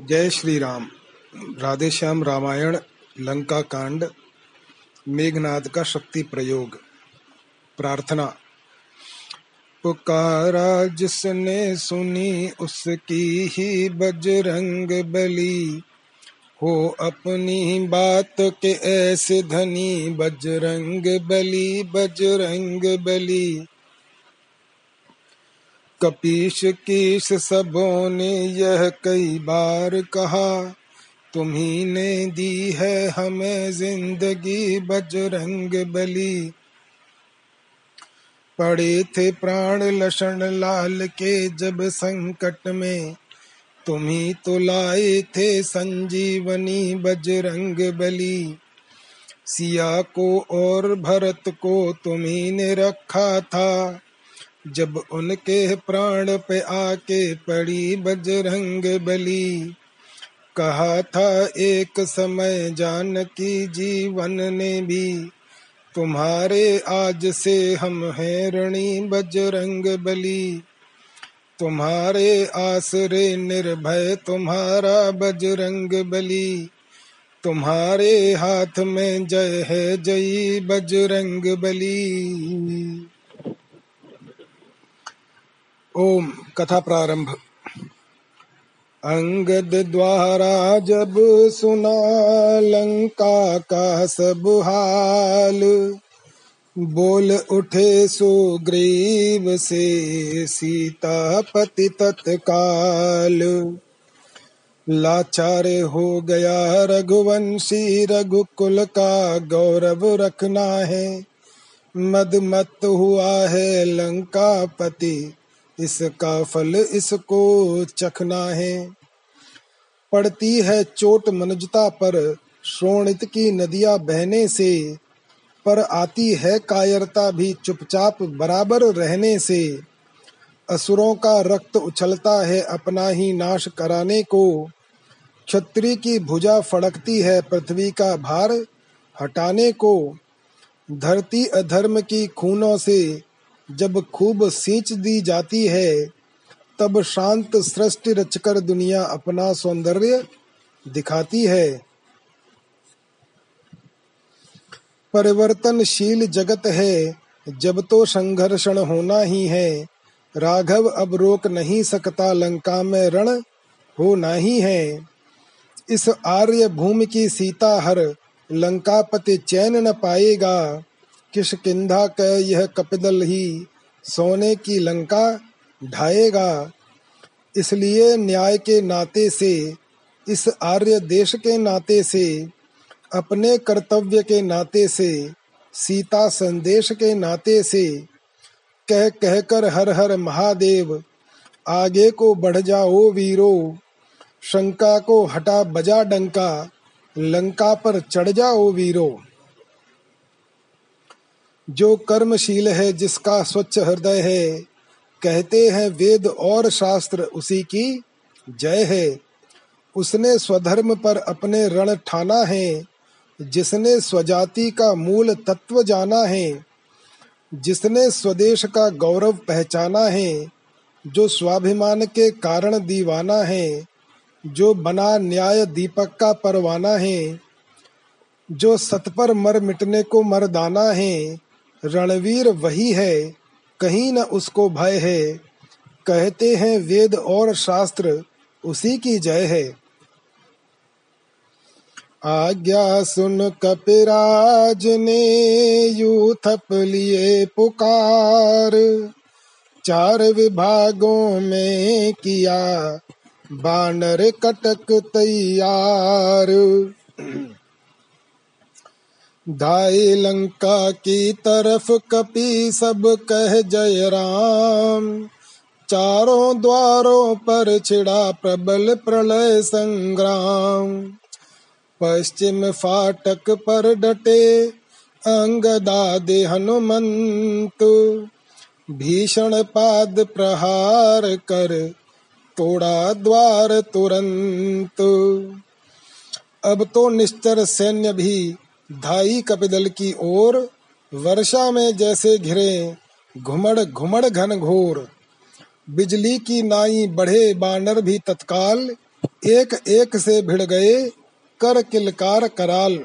जय श्री राम राधेश्याम रामायण लंका कांड मेघनाद का शक्ति प्रयोग। प्रार्थना। पुकारा जिसने सुनी उसकी ही बजरंग बली। हो अपनी बात के ऐसे धनी बजरंग बली बजरंग बली। कपीश कीश सबों ने यह कई बार कहा तुम्ही ने दी है हमें ज़िंदगी बजरंग बली। पड़े थे प्राण लक्षण लाल के जब संकट में तुम्ही तो लाए थे संजीवनी बजरंग बली। सिया को और भरत को तुम्ही ने रखा था जब उनके प्राण पे आके पड़ी बजरंग बली। कहा था एक समय जानकी जीवन ने भी, तुम्हारे आज से हम हैं ऋणी बजरंग बली। तुम्हारे आसरे निर्भय तुम्हारा बजरंग बली। तुम्हारे हाथ में जय है जय बजरंग बली। ओम कथा प्रारंभ। अंगद द्वारा जब सुना लंका का सब हाल, बोल उठे सुग्रीव से सीता पति तत्काल। लाचार हो गया रघुवंशी, रघुकुल का गौरव रखना है। मद मत हुआ है लंका पति इसका फल इसको चखना है। पड़ती है चोट मनुजता पर, श्रोणित की नदियाँ बहने से। पर आती है कायरता भी चुपचाप बराबर रहने से। असुरों का रक्त उछलता है अपना ही नाश कराने को। क्षत्रि की भुजा फड़कती है पृथ्वी का भार हटाने को। धरती अधर्म की खूनों से जब खूब सींच दी जाती है, तब शांत सृष्टि रचकर दुनिया अपना सौंदर्य दिखाती है। परिवर्तनशील जगत है, जब तो संघर्षण होना ही है। राघव अब रोक नहीं सकता, लंका में रण होना ही है। इस आर्य भूमि की सीता हर लंकापति चैन न पाएगा। किशकिंधा का यह कपिदल ही सोने की लंका ढाएगा? इसलिए न्याय के नाते से, इस आर्य देश के नाते से, अपने कर्तव्य के नाते से, सीता संदेश के नाते से, कह कहकर हर हर महादेव, आगे को बढ़ जाओ वीरो, शंका को हटा बजा डंका, लंका पर चढ़ जाओ वीरो। जो कर्मशील है, जिसका स्वच्छ हृदय है। कहते हैं वेद और शास्त्र उसी की जय है। उसने स्वधर्म पर अपने रण ठाना है। जिसने स्वजाति का मूल तत्व जाना है, जिसने स्वदेश का गौरव पहचाना है, जो स्वाभिमान के कारण दीवाना है, जो बना न्याय दीपक का परवाना है, जो सत पर मर मिटने को मरदाना है रणवीर वही है, कहीं न उसको भय है। कहते हैं वेद और शास्त्र, उसी की जय है। आज्ञा सुन कपिराज ने यू थप लिए पुकार। चार विभागों में किया, बानर कटक तैयार। धाई लंका की तरफ़ कपी सब कह जय राम चारों द्वारों पर छिड़ा प्रबल प्रलय संग्राम। पश्चिम फाटक पर डटे अंगदादे हनुमंत। भीषण पाद प्रहार कर तोड़ा द्वार तुरंत। अब तो निश्चर सैन्य भी धाई कपिदल की ओर, वर्षा में जैसे घिरे, घुमड़ घुमड़ घन घोर। बिजली की नाई बढ़े, बानर भी तत्काल, एक एक से भिड़ गए, कर किलकार कराल।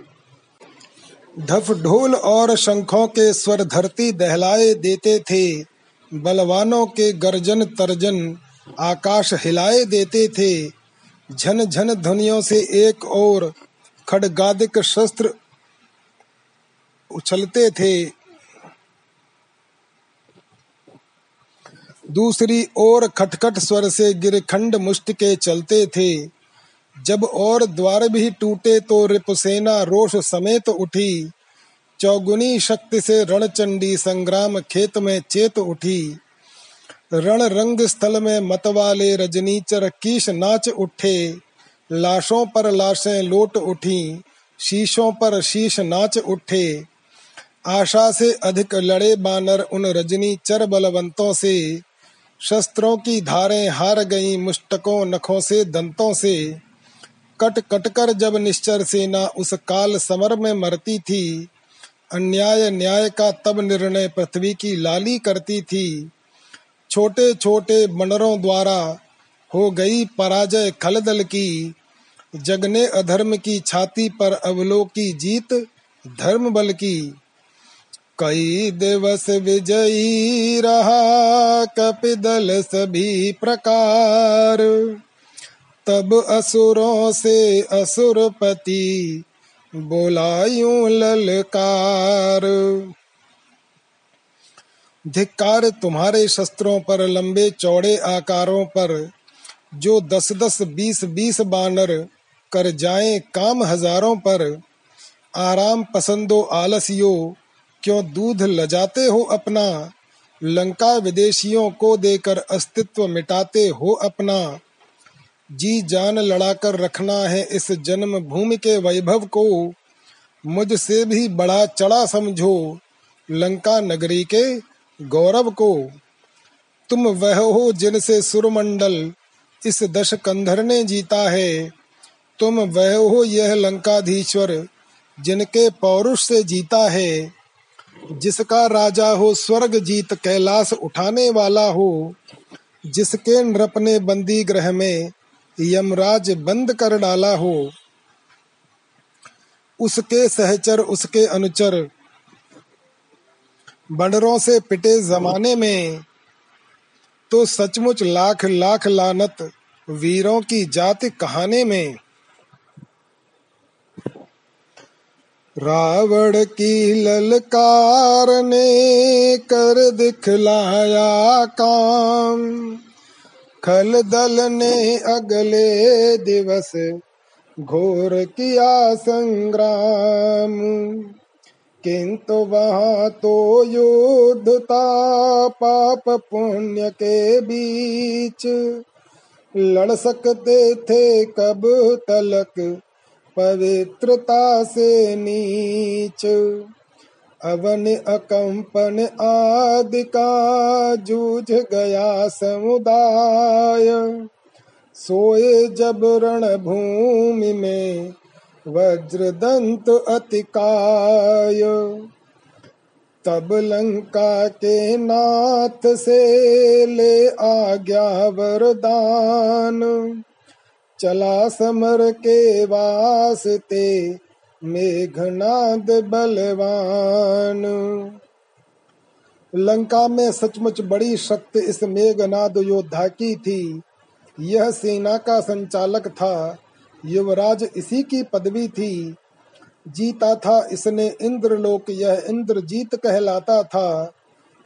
ढफ ढोल और शंखों के स्वर धरती दहलाए देते थे, बलवानों के गर्जन तर्जन आकाश हिलाए देते थे। झन झन ध्वनियों से एक और खड़गादिक शस्त्र उछलते थे। दूसरी ओर खटखट स्वर से गिरखंड मुष्ट के चलते थे। जब और द्वार भी टूटे तो रिपुसेना रोष समेत उठी। चौगुनी शक्ति से रणचंडी संग्राम खेत में चेत उठी। रण रंग स्थल में मतवाले रजनीचर कीश नाच उठे। लाशों पर लाशें लोट उठी, शीशों पर शीश नाच उठे। आशा से अधिक लड़े बानर उन रजनी चर बलवंतों से। शस्त्रों की धारें हार गईं मुष्टकों नखों से दंतों से। कट कट कर जब निश्चर सेना उस काल समर में मरती थी, अन्याय न्याय का तब निर्णय पृथ्वी की लाली करती थी। छोटे छोटे बनरों द्वारा हो गई पराजय खलदल की। जगने अधर्म की छाती पर अवलो की जीत धर्म बल की। कई दिवस विजयी रहा, कपिदल सभी प्रकार। तब असुरों से असुरपति बोलायूं ललकार। धिक्कार तुम्हारे शस्त्रों पर, लंबे चौड़े आकारों पर, जो दस दस बीस बीस बानर कर जाएँ काम हज़ारों पर। आराम पसंदो आलसियों क्यों दूध लजाते हो अपना? लंका विदेशियों को देकर अस्तित्व मिटाते हो अपना? जी जान लड़ाकर रखना है इस जन्म भूमि के वैभव को। मुझसे भी बड़ा चढ़ा समझो लंका नगरी के गौरव को। तुम वह हो जिनसे सुरमंडल इस दश कंधर ने जीता है। तुम वह हो यह लंकाधीश्वर जिनके पौरुष से जीता है। जिसका राजा हो, स्वर्ग जीत कैलाश उठाने वाला हो, जिसके नृप ने बंदी ग्रह में यमराज बंद कर डाला हो, उसके सहचर, उसके अनुचर, बंडरों से पिटे जमाने में तो सचमुच लाख लाख लानत वीरों की जाति कहाने में रावण की ललकार ने कर दिखलाया काम। खल दल ने अगले दिवस घोर किया संग्राम। किंतु वहाँ तो युद्ध था पाप पुण्य के बीच लड़ सकते थे कब तलक पवित्रता से नीच, अवन अकंपन आदि का जूझ गया समुदाय। सोए जब रण भूमि में वज्रदंत अतिकाय, तब लंका के नाथ से ले आ गया वरदान। चला समर के वास्ते मेघनाद बलवान। लंका में सचमुच बड़ी शक्ति इस मेघनाद योद्धा की थी। यह सेना का संचालक था। युवराज इसी की पदवी थी। जीता था इसने इंद्रलोक, यह इंद्रजीत कहलाता था।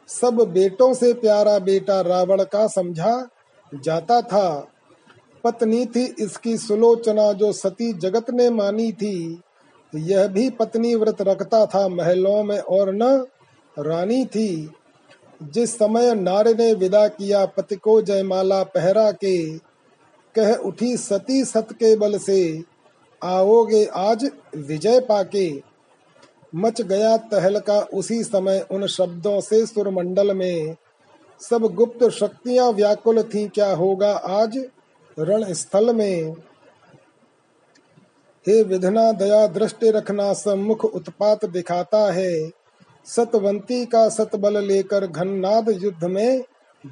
सब बेटों से प्यारा बेटा रावण का समझा जाता था। पत्नी थी इसकी सुलोचना जो सती जगत ने मानी थी यह भी पत्नी व्रत रखता था महलों में और न रानी थी। जिस समय नारे ने विदा किया, पति को जयमाला पहरा के कह उठी, सती सत के बल से, आओगे आज विजय पाके? मच गया तहलका उसी समय उन शब्दों से सुरमंडल में। सब गुप्त शक्तियाँ व्याकुल थी, क्या होगा आज? रण स्थल में। हे विधना, दया, दृष्टि रखना, सम्मुख उत्पात दिखाता है। सतवंती का सतबल लेकर घननाद युद्ध में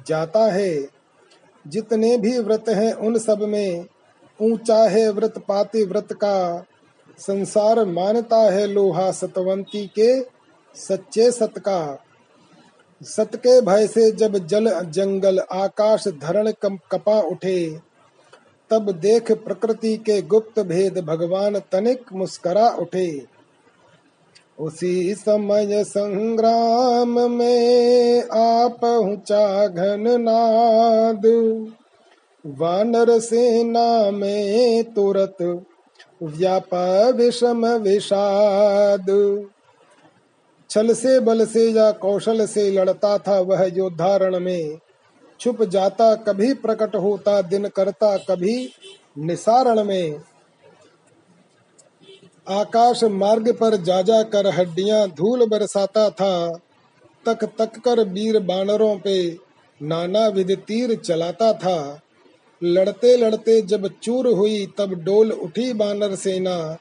जाता है। जितने भी व्रत हैं उन सब में, ऊँचा है व्रत पाति व्रत का। संसार मानता है लोहा सतवंती के सच्चे सत का। सत के भय से जब जल, जंगल, आकाश, धरण कपा उठे तब देख प्रकृति के गुप्त भेद भगवान तनिक मुस्करा उठे। उसी समय संग्राम में आ पहुँचा घन नाद। वानर सेना में तुरत व्याप विषम विषाद। छल से बल से या कौशल से लड़ता था वह योद्धारण में। छुप जाता कभी प्रकट होता, दिन करता कभी निसारण में। आकाश मार्ग पर जा जा कर हड्डियाँ धूल बरसाता था, तक तक कर वीर बानरों पे नाना विध तीर चलाता था। लड़ते लड़ते जब चूर हुई, तब डोल उठी बानर सेना।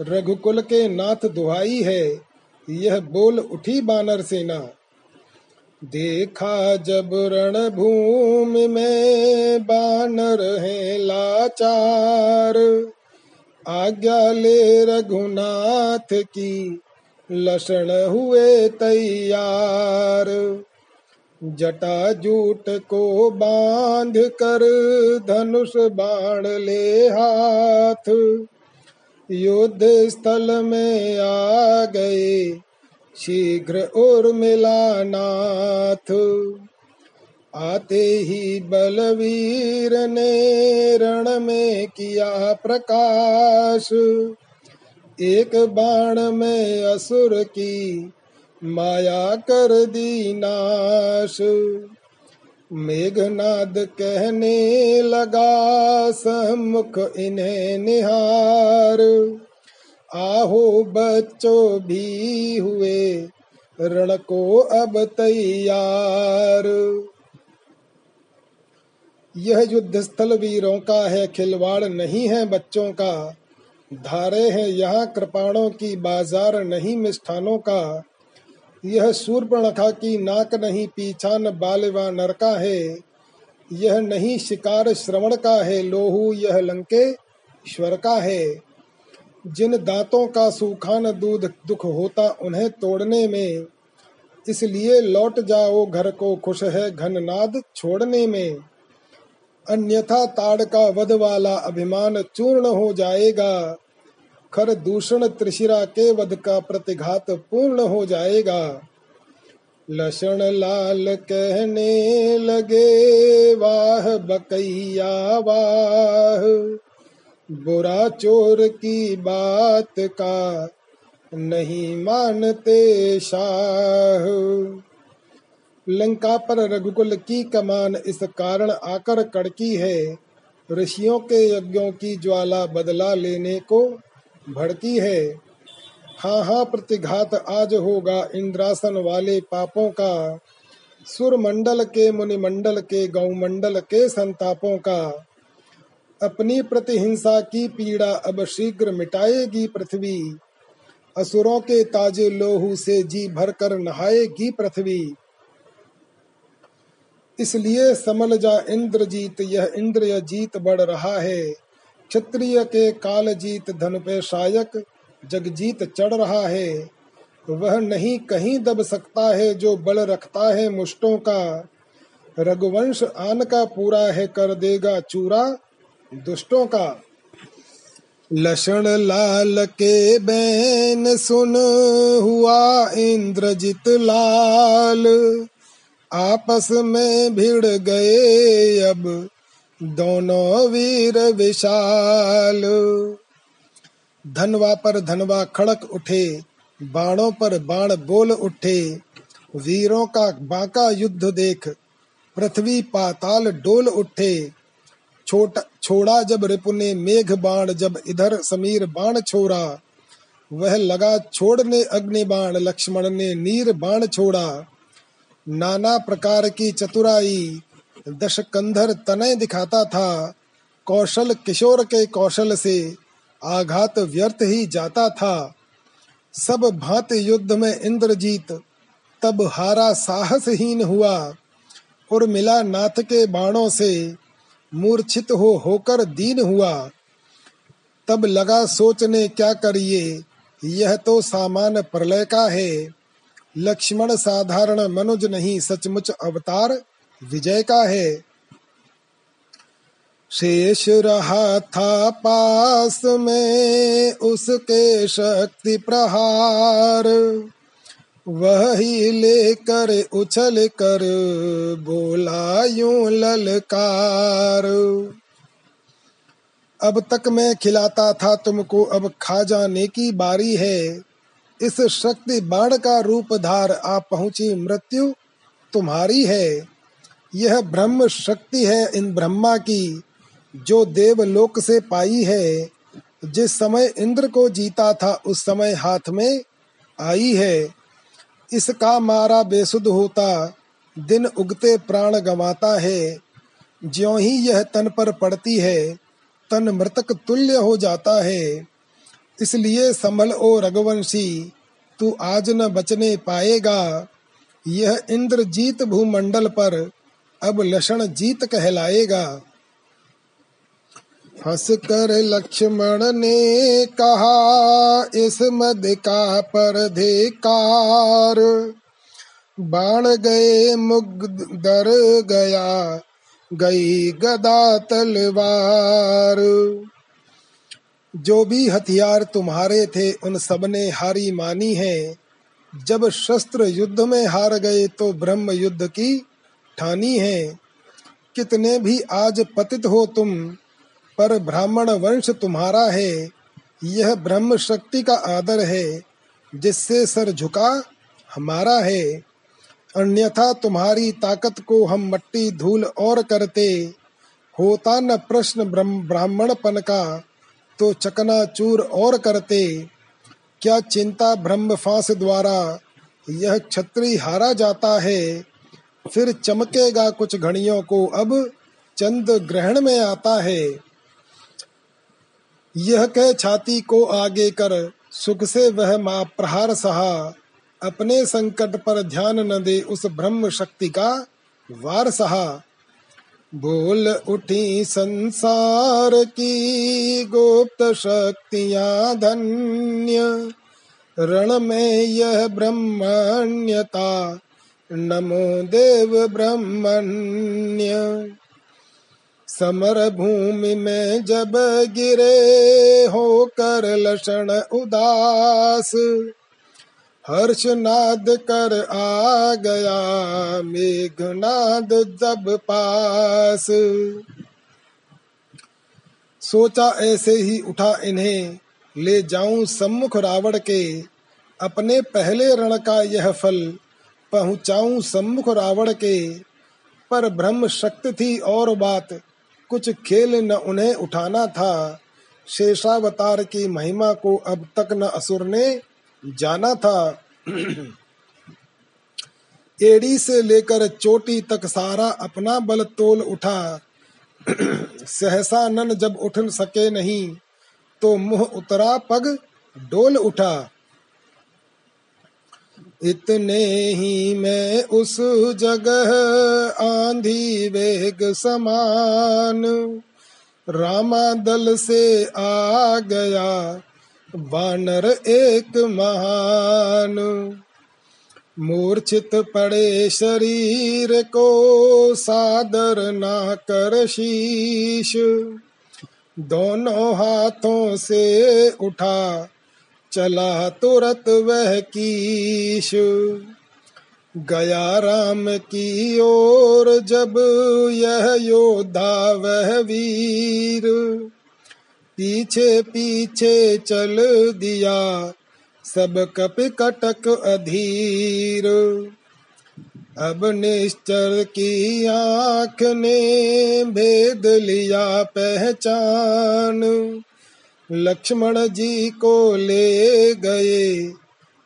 रघुकुल के नाथ दुहाई है, यह बोल उठी बानर सेना। देखा जब रणभूमि में बानर है लाचार। आज्ञा ले रघुनाथ की लक्षण हुए तैयार। जटा जूट को बाँध कर धनुष बाण ले हाथ। युद्ध स्थल में आ गए शीघ्र और मिला नाथ आते ही बलवीर ने रण में किया प्रकाश। एक बाण में असुर की माया कर दी नाश। मेघनाद कहने लगा सम्मुख इन्हें निहार। आहो बच्चों भी हुए रण को अब तैयार। यह युद्ध स्थल वीरों का है, खिलवाड़ नहीं है बच्चों का। धारे हैं यहाँ कृपाणों की, बाज़ार नहीं मिष्ठानों का। यह सूर्पणखा की नाक नहीं, पीछान बालवा नरका है। यह नहीं, शिकार श्रवण का है, लोहू यह लंके श्वर का है। जिन दांतों का सूखान दूध दुख होता उन्हें तोड़ने में, इसलिए लौट जाओ घर को खुश है घननाद छोड़ने में। अन्यथा ताड़ का वध वाला अभिमान चूर्ण हो जाएगा। खर दूषण त्रिशिरा के वध का प्रतिघात पूर्ण हो जाएगा। लक्षण लाल कहने लगे, वाह बकैया, वाह। बुरा चोर की बात का नहीं मानते शाह। लंका पर रघुकुल की कमान, इस कारण आकर कड़की है। ऋषियों के यज्ञों की ज्वाला बदला लेने को भड़की है। हाँ हाँ प्रतिघात आज होगा इंद्रासन वाले पापों का। सुर मंडल के मुनि मंडल के गौ मंडल के संतापों का। अपनी प्रतिहिंसा की पीड़ा अब शीघ्र मिटाएगी पृथ्वी। असुरों के ताजे लोहू से जी भर कर नहाएगी पृथ्वी। इसलिए समल जा इंद्रजीत, यह इंद्रिय जीत बढ़ रहा है। क्षत्रिय के काल जीत धन पे शायक जगजीत चढ़ रहा है। वह नहीं कहीं दब सकता है, जो बल रखता है मुष्टों का। रघुवंश आन का पूरा है, कर देगा चूरा। दुष्टों का। लक्षण लाल के बैन सुन हुआ इंद्रजित लाल। आपस में भिड़ गए अब दोनों वीर विशाल। धनवा पर धनवा खड़क उठे, बाणों पर बाण बोल उठे। वीरों का बांका युद्ध देख, पृथ्वी पाताल डोल उठे। छोड़ा जब रिपु ने मेघ बाण, जब इधर समीर बाण छोड़ा, वह लगा छोड़ने अग्नि बाण, लक्ष्मण ने नीर बाण छोड़ा। नाना प्रकार की चतुराई दश कंधर तनय दिखाता था। कौशल किशोर के कौशल से आघात व्यर्थ ही जाता था। सब भांत युद्ध में इंद्रजीत, तब हारा साहसहीन हुआ। और मिला नाथ के बाणों से मूर्छित हो होकर दीन हुआ। तब लगा सोचने, क्या करिए? यह तो सामान्य प्रलय का है। लक्ष्मण साधारण मनुज नहीं, सचमुच अवतार विजय का है। शेष रहा था पास में उसके शक्ति प्रहार। वही लेकर उछल कर बोला यूँ ललकार। अब तक मैं खिलाता था तुमको, अब खा जाने की बारी है। इस शक्ति बाण का रूप धार आ पहुँची मृत्यु तुम्हारी है। यह ब्रह्म शक्ति है इन ब्रह्मा की, जो देवलोक से पाई है। जिस समय इंद्र को जीता था, उस समय हाथ में आई है। इसका मारा बेसुध होता, दिन उगते प्राण गवाता है। ज्यो ही यह तन पर पड़ती है, तन मृतक तुल्य हो जाता है। इसलिए संभल ओ रघुवंशी, तू आज न बचने पाएगा। यह इंद्र जीत भूमंडल पर अब लक्षण जीत कहलाएगा। हंस कर लक्ष्मण ने कहा, इस मद का परधिकार। बाण गए, मुग्ध दर गया, गई गदा तलवार। जो भी हथियार तुम्हारे थे, उन सबने हारी मानी है। जब शस्त्र युद्ध में हार गए तो ब्रह्म युद्ध की ठानी है। कितने भी आज पतित हो तुम पर ब्राह्मण वंश तुम्हारा है, यह ब्रह्म शक्ति का आदर है, जिससे सर झुका हमारा है। अन्यथा तुम्हारी ताकत को हम मट्टी धूल और करते, होता न प्रश्न ब्राह्मणपन का तो चकना चूर और करते। क्या चिंता ब्रह्म फांस द्वारा, यह छत्री हारा जाता है। फिर चमकेगा कुछ घड़ियों को, अब चंद ग्रहण में आता है। यह कह छाती को आगे कर, सुख से वह माँ प्रहार सहा। अपने संकट पर ध्यान न दे उस ब्रह्म शक्ति का वार सहा। बोल उठी संसार की गुप्त शक्तियाँ धन्य, रण में यह ब्रह्मण्यता, नमो देव ब्रह्मण्य। समर भूमि में जब गिरे होकर लक्षण उदास हर्ष नाद कर आ गया मेघनाद जब पास। सोचा ऐसे ही उठा इन्हें, ले जाऊँ सम्मुख रावण के। अपने पहले रण का यह फल पहुंचाऊं सम्मुख रावण के। पर ब्रह्म शक्ति थी और बात कुछ खेल न उन्हें उठाना था। शेषावतार की महिमा को अब तक न असुर ने जाना था। एड़ी से लेकर चोटी तक सारा अपना बल तोल उठा। सहसा नन जब उठ सके नहीं तो मुँह उतरा पग डोल उठा। इतने ही में उस जगह आंधी वेग समान। रामा दल से आ गया, वानर एक महान। मूर्छित पड़े शरीर को सादर ना कर शीश। दोनों हाथों से उठा चला तुरत वह कीश। गया राम की ओर जब यह योद्धा वह वीर। पीछे पीछे चल दिया सब कप कटक अधीर। अब निश्चर की आँख ने भेद लिया पहचान। लक्ष्मण जी को ले गए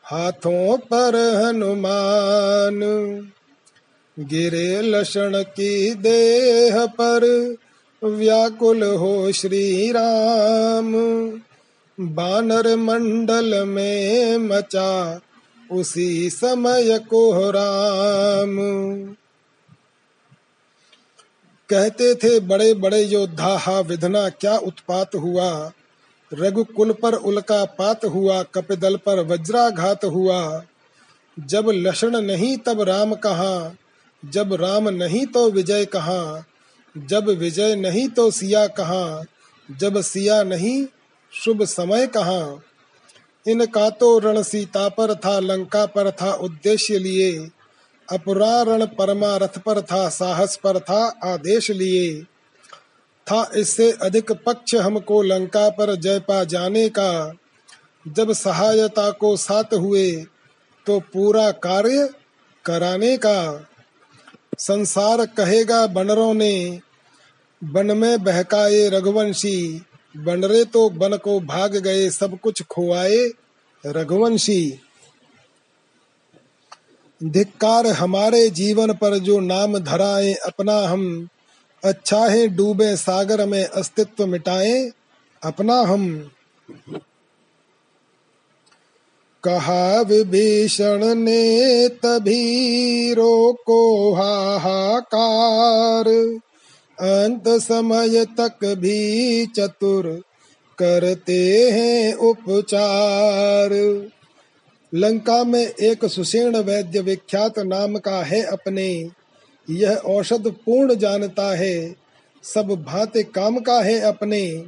हाथों पर हनुमान। गिरे लक्षण की देह पर व्याकुल हो श्री राम बानर मंडल में मचा उसी समय को राम। कहते थे बड़े बड़े योद्धा, हा विधना, क्या उत्पात हुआ? रघुकुल पर उल्का पात हुआ, कपिदल पर वज्राघात हुआ। जब लक्षण नहीं तब राम कहा, जब राम नहीं तो विजय कहा, जब विजय नहीं तो सिया कहा, जब सिया नहीं, शुभ समय कहा। इनका तो रण सीता पर था, लंका पर था उद्देश्य लिए। अपरा अपरारण परमारथ पर था, साहस पर था आदेश लिए। था इससे अधिक पक्ष हमको लंका पर जय पा जाने का। जब सहायता को साथ हुए तो पूरा कार्य कराने का। संसार कहेगा बनरों ने, बन में बहकाए रघुवंशी बनरे तो बन को भाग गए सब कुछ खोआए रघुवंशी। धिक्कार हमारे जीवन पर जो नाम धराए अपना हम अच्छा है डूबे सागर में अस्तित्व मिटाए, अपना हम। कहा विभीषण ने तभी रोको हाहाकार। अंत समय तक भी चतुर करते हैं उपचार। लंका में एक सुषेण वैद्य विख्यात नाम का है अपने। यह औषध पूर्ण जानता है। सब भांति काम का है अपने।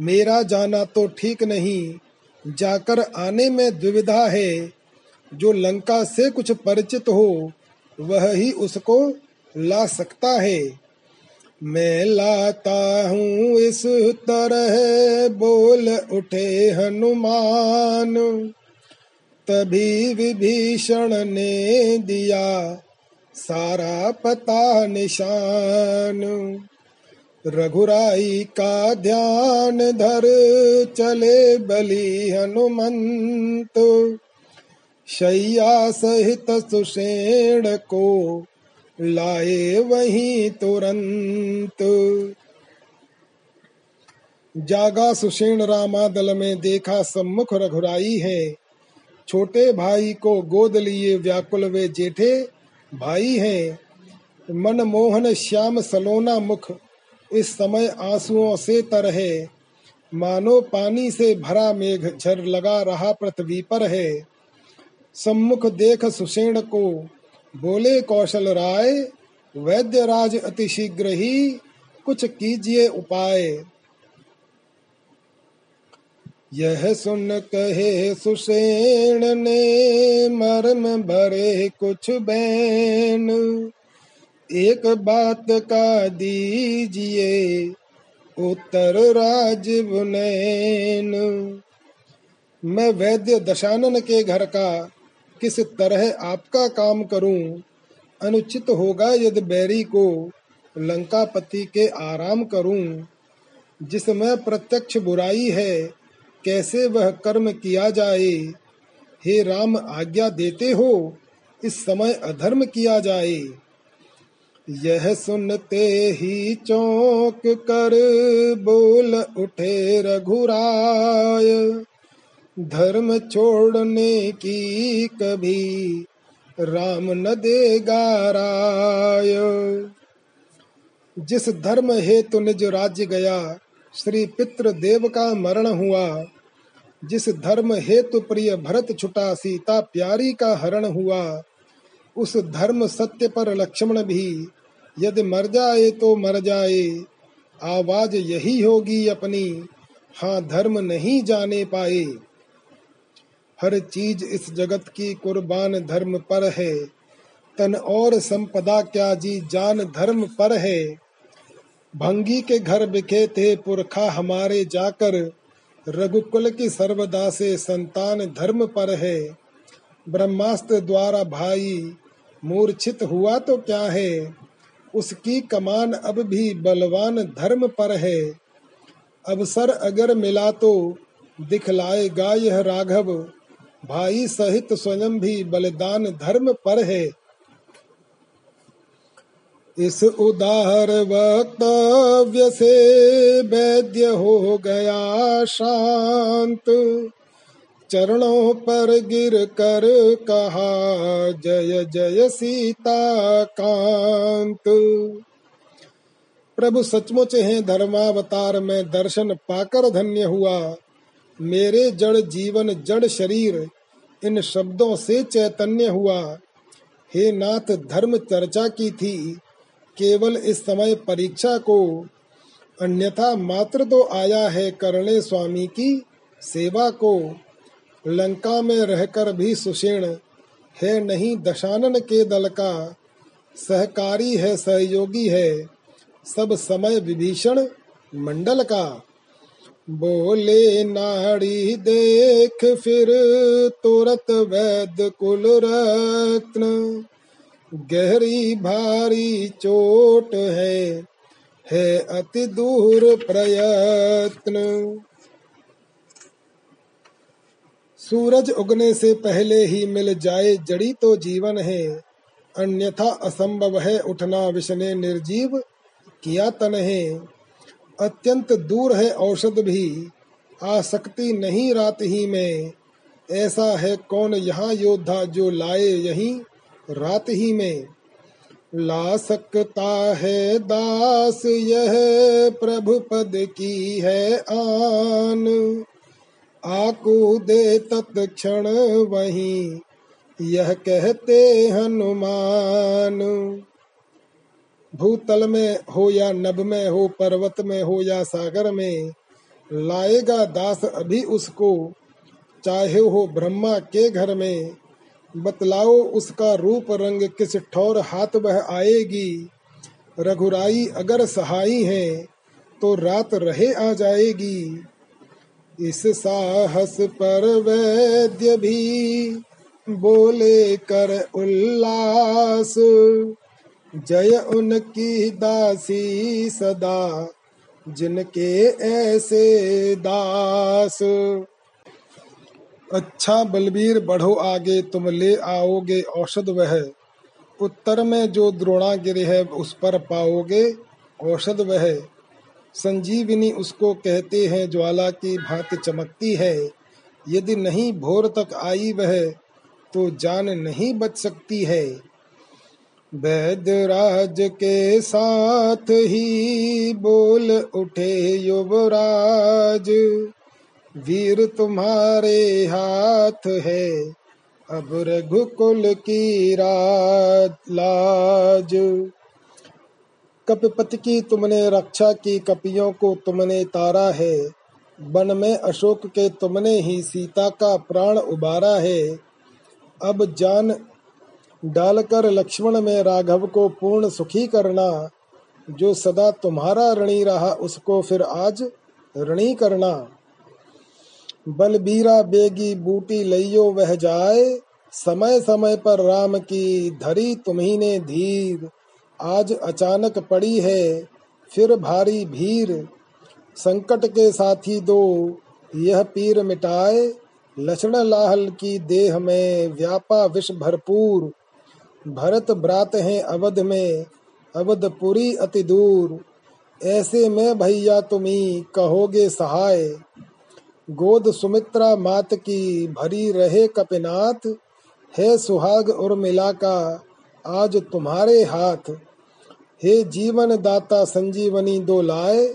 मेरा जाना तो ठीक नहीं। जाकर आने में दुविधा है। जो लंका से कुछ परिचित हो, वह ही उसको ला सकता है। मैं लाता हूँ इस तरह, बोल उठे हनुमान। तभी विभीषण ने दिया सारा पता निशान। रघुराई का ध्यान धर चले बलि हनुमंत। शैया सहित सुषेण को लाए वही तुरंत। जागा सुषेण रामादल में देखा सम्मुख रघुराई है। छोटे भाई को गोद लिए व्याकुल वे जेठे। भाई हैं। मन मोहन श्याम सलोना मुख, इस समय आंसुओं से तरहे मानो पानी से भरा मेघ झर लगा रहा पृथ्वी पर है। सम्मुख देख सुषेण को, बोले कौशल राय वैद्य राज अतिशीघ्र ही कुछ कीजिए उपाय। यह सुन कहे सुसेन ने, मर्म भरे कुछ बैन। एक बात का दीजिए, उत्तर राज बुनैन मैं वैद्य दशानन के घर का किस तरह आपका काम करूँ? अनुचित होगा यदि बैरी को लंकापति के आराम करूँ, जिसमें प्रत्यक्ष बुराई है। कैसे वह कर्म किया जाए? हे राम, आज्ञा देते हो? इस समय अधर्म किया जाए। यह सुनते ही चौक कर बोल उठे रघुराय, धर्म छोड़ने की कभी राम न देगा राय। जिस धर्म हेतु निज राज्य गया, श्री पितृ देव का मरण हुआ जिस धर्म हेतु प्रिय भरत छुटा सीता प्यारी का हरण हुआ, उस धर्म सत्य पर लक्ष्मण भी, यदि मर जाए तो मर जाए, आवाज़ यही होगी अपनी हाँ धर्म नहीं जाने पाए। हर चीज़ इस जगत की कुर्बान धर्म पर है, तन और संपदा क्या जी जान धर्म पर है। भंगी के घर बिखे थे पुरखा हमारे जाकर रघुकुल की सर्वदा से संतान धर्म पर है। ब्रह्मास्त्र द्वारा भाई, मूर्छित हुआ तो क्या है? उसकी कमान अब भी बलवान धर्म पर है। अवसर अगर मिला तो दिखलाएगा यह राघव। भाई सहित स्वयं भी बलिदान धर्म पर है। इस उदार वक्तव्य से वैद्य हो गया शांत। चरणों पर गिर कर कहा, जय जय सीता कांत। प्रभु सचमुच हैं धर्मावतार, में दर्शन पाकर धन्य हुआ। मेरे जड़ जीवन, जड़ शरीर, इन शब्दों से चैतन्य हुआ। हे नाथ, धर्म चर्चा की थी। केवल इस समय परीक्षा को अन्यथा मात्र तो आया है करणे स्वामी की सेवा को। लंका में रहकर भी सुषेण है नहीं, दशानन के दल का सहकारी है, सहयोगी है, सब समय विभीषण मंडल का। बोले, नाड़ी देख फिर तुरत वैद कुल रत्न गहरी भारी चोट है है अति दूर प्रयत्न। सूरज उगने से पहले ही मिल जाए जड़ी तो जीवन है, अन्यथा असंभव है उठना विषने निर्जीव, किया तन है। अत्यंत दूर है औषध भी आ सकती नहीं रात ही में, ऐसा है कौन यहाँ योद्धा जो लाए यही रात ही में। ला सकता है दास यह प्रभु पद की है आन। आकू दे तत्क्षण वही, यह कहते हनुमान। भूतल में हो या नभ में हो, पर्वत में हो या सागर में, लाएगा दास अभी उसको, चाहे हो ब्रह्मा के घर में। बतलाओ उसका रूप रंग किस ठौर हाथ बह आएगी? रघुराई अगर सहाई है तो रात रहे आ जाएगी। इस साहस पर वैद्य भी बोले कर उल्लास। जय उनकी दासी सदा, जिनके ऐसे दास। अच्छा बलबीर बढ़ो आगे, तुम ले आओगे औषध वह। उत्तर में जो द्रोणागिरि है, उस पर पाओगे औषध वह। संजीवनी उसको कहते हैं, ज्वाला की भांति चमकती है। यदि नहीं भोर तक आई वह तो जान नहीं बच सकती है। वैद्यराज के साथ ही बोल उठे युवराज। वीर तुम्हारे हाथ है। अब रघुकुल की लाज। कपिपति की तुमने रक्षा की, कपियों को तुमने तारा है। वन में अशोक के तुमने ही सीता का प्राण उबारा है। अब जान डालकर लक्ष्मण में राघव को पूर्ण सुखी करना। जो सदा तुम्हारा ऋणी रहा, उसको फिर आज ऋणी करना। बलबीरा बेगी बूटी लइयो वह जाए। समय समय पर राम की धरी तुम्ही ने धीर। आज अचानक पड़ी है, फिर भारी भीर। संकट के साथी दो, यह पीर मिटाए। लक्षण लाहल की देह में व्यापा विष भरपूर। भरत ब्रात हैं अवध में अवधपुरी अति दूर। ऐसे में भैया तुम्ही कहोगे सहाय। गोद सुमित्रा मात की भरी रहे कपिनाथ, है सुहाग और मिला का आज तुम्हारे हाथ। हे जीवन दाता संजीवनी दो लाए,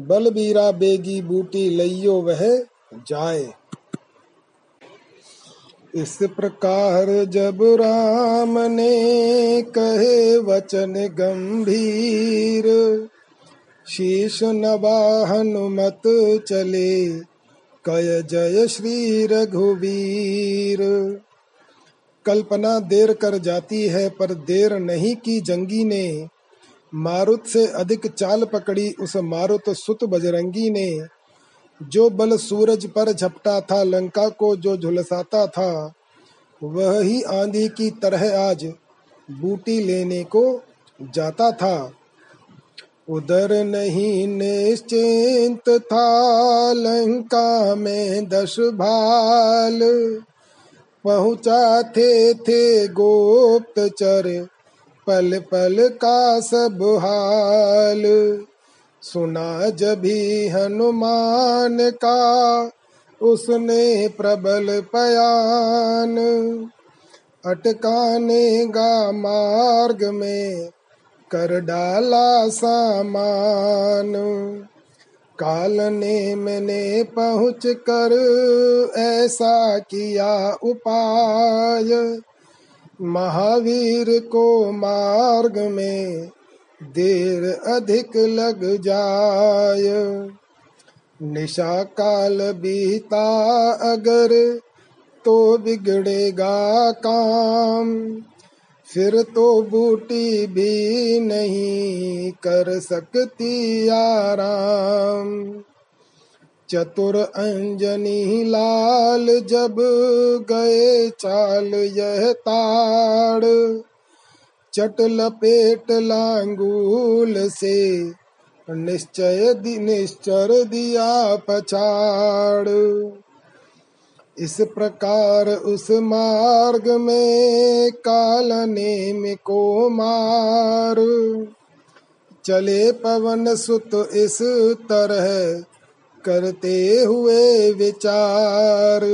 बलबीरा बेगी बूटी लइयो वह जाए। इस प्रकार जब राम ने कहे वचन गंभीर, शीश नवा हनुमत चले। कय जय श्री रघुवीर। कल्पना देर कर जाती है, पर देर नहीं की जंगी ने। मारुत से अधिक चाल पकड़ी उस मारुत सुत बजरंगी ने। जो बल सूरज पर झपटा था, लंका को जो झुलसाता था, वह ही आंधी की तरह आज बूटी लेने को जाता था। उधर नहीं निश्चिंत था, लंका में दस भाल। पहुँचा थे थे चर पल पल का सब हाल। सुना जभी हनुमान का, उसने प्रबल पयान अटकाने गा मार्ग में कर डाला सामान। काल ने मैंने पहुँच कर ऐसा किया उपाय। महावीर को मार्ग में देर अधिक लग जाय निशा काल बीता अगर तो बिगड़ेगा काम। फिर तो बूटी भी नहीं कर सकती आराम। चतुर अंजनी लाल जब गए चाल यह ताड़। चट लपेट लांगूल से निश्चय निश्चर दिया पछाड़। इस प्रकार उस मार्ग में काल नेम को मार चले पवन सुत इस तरह करते हुए विचार।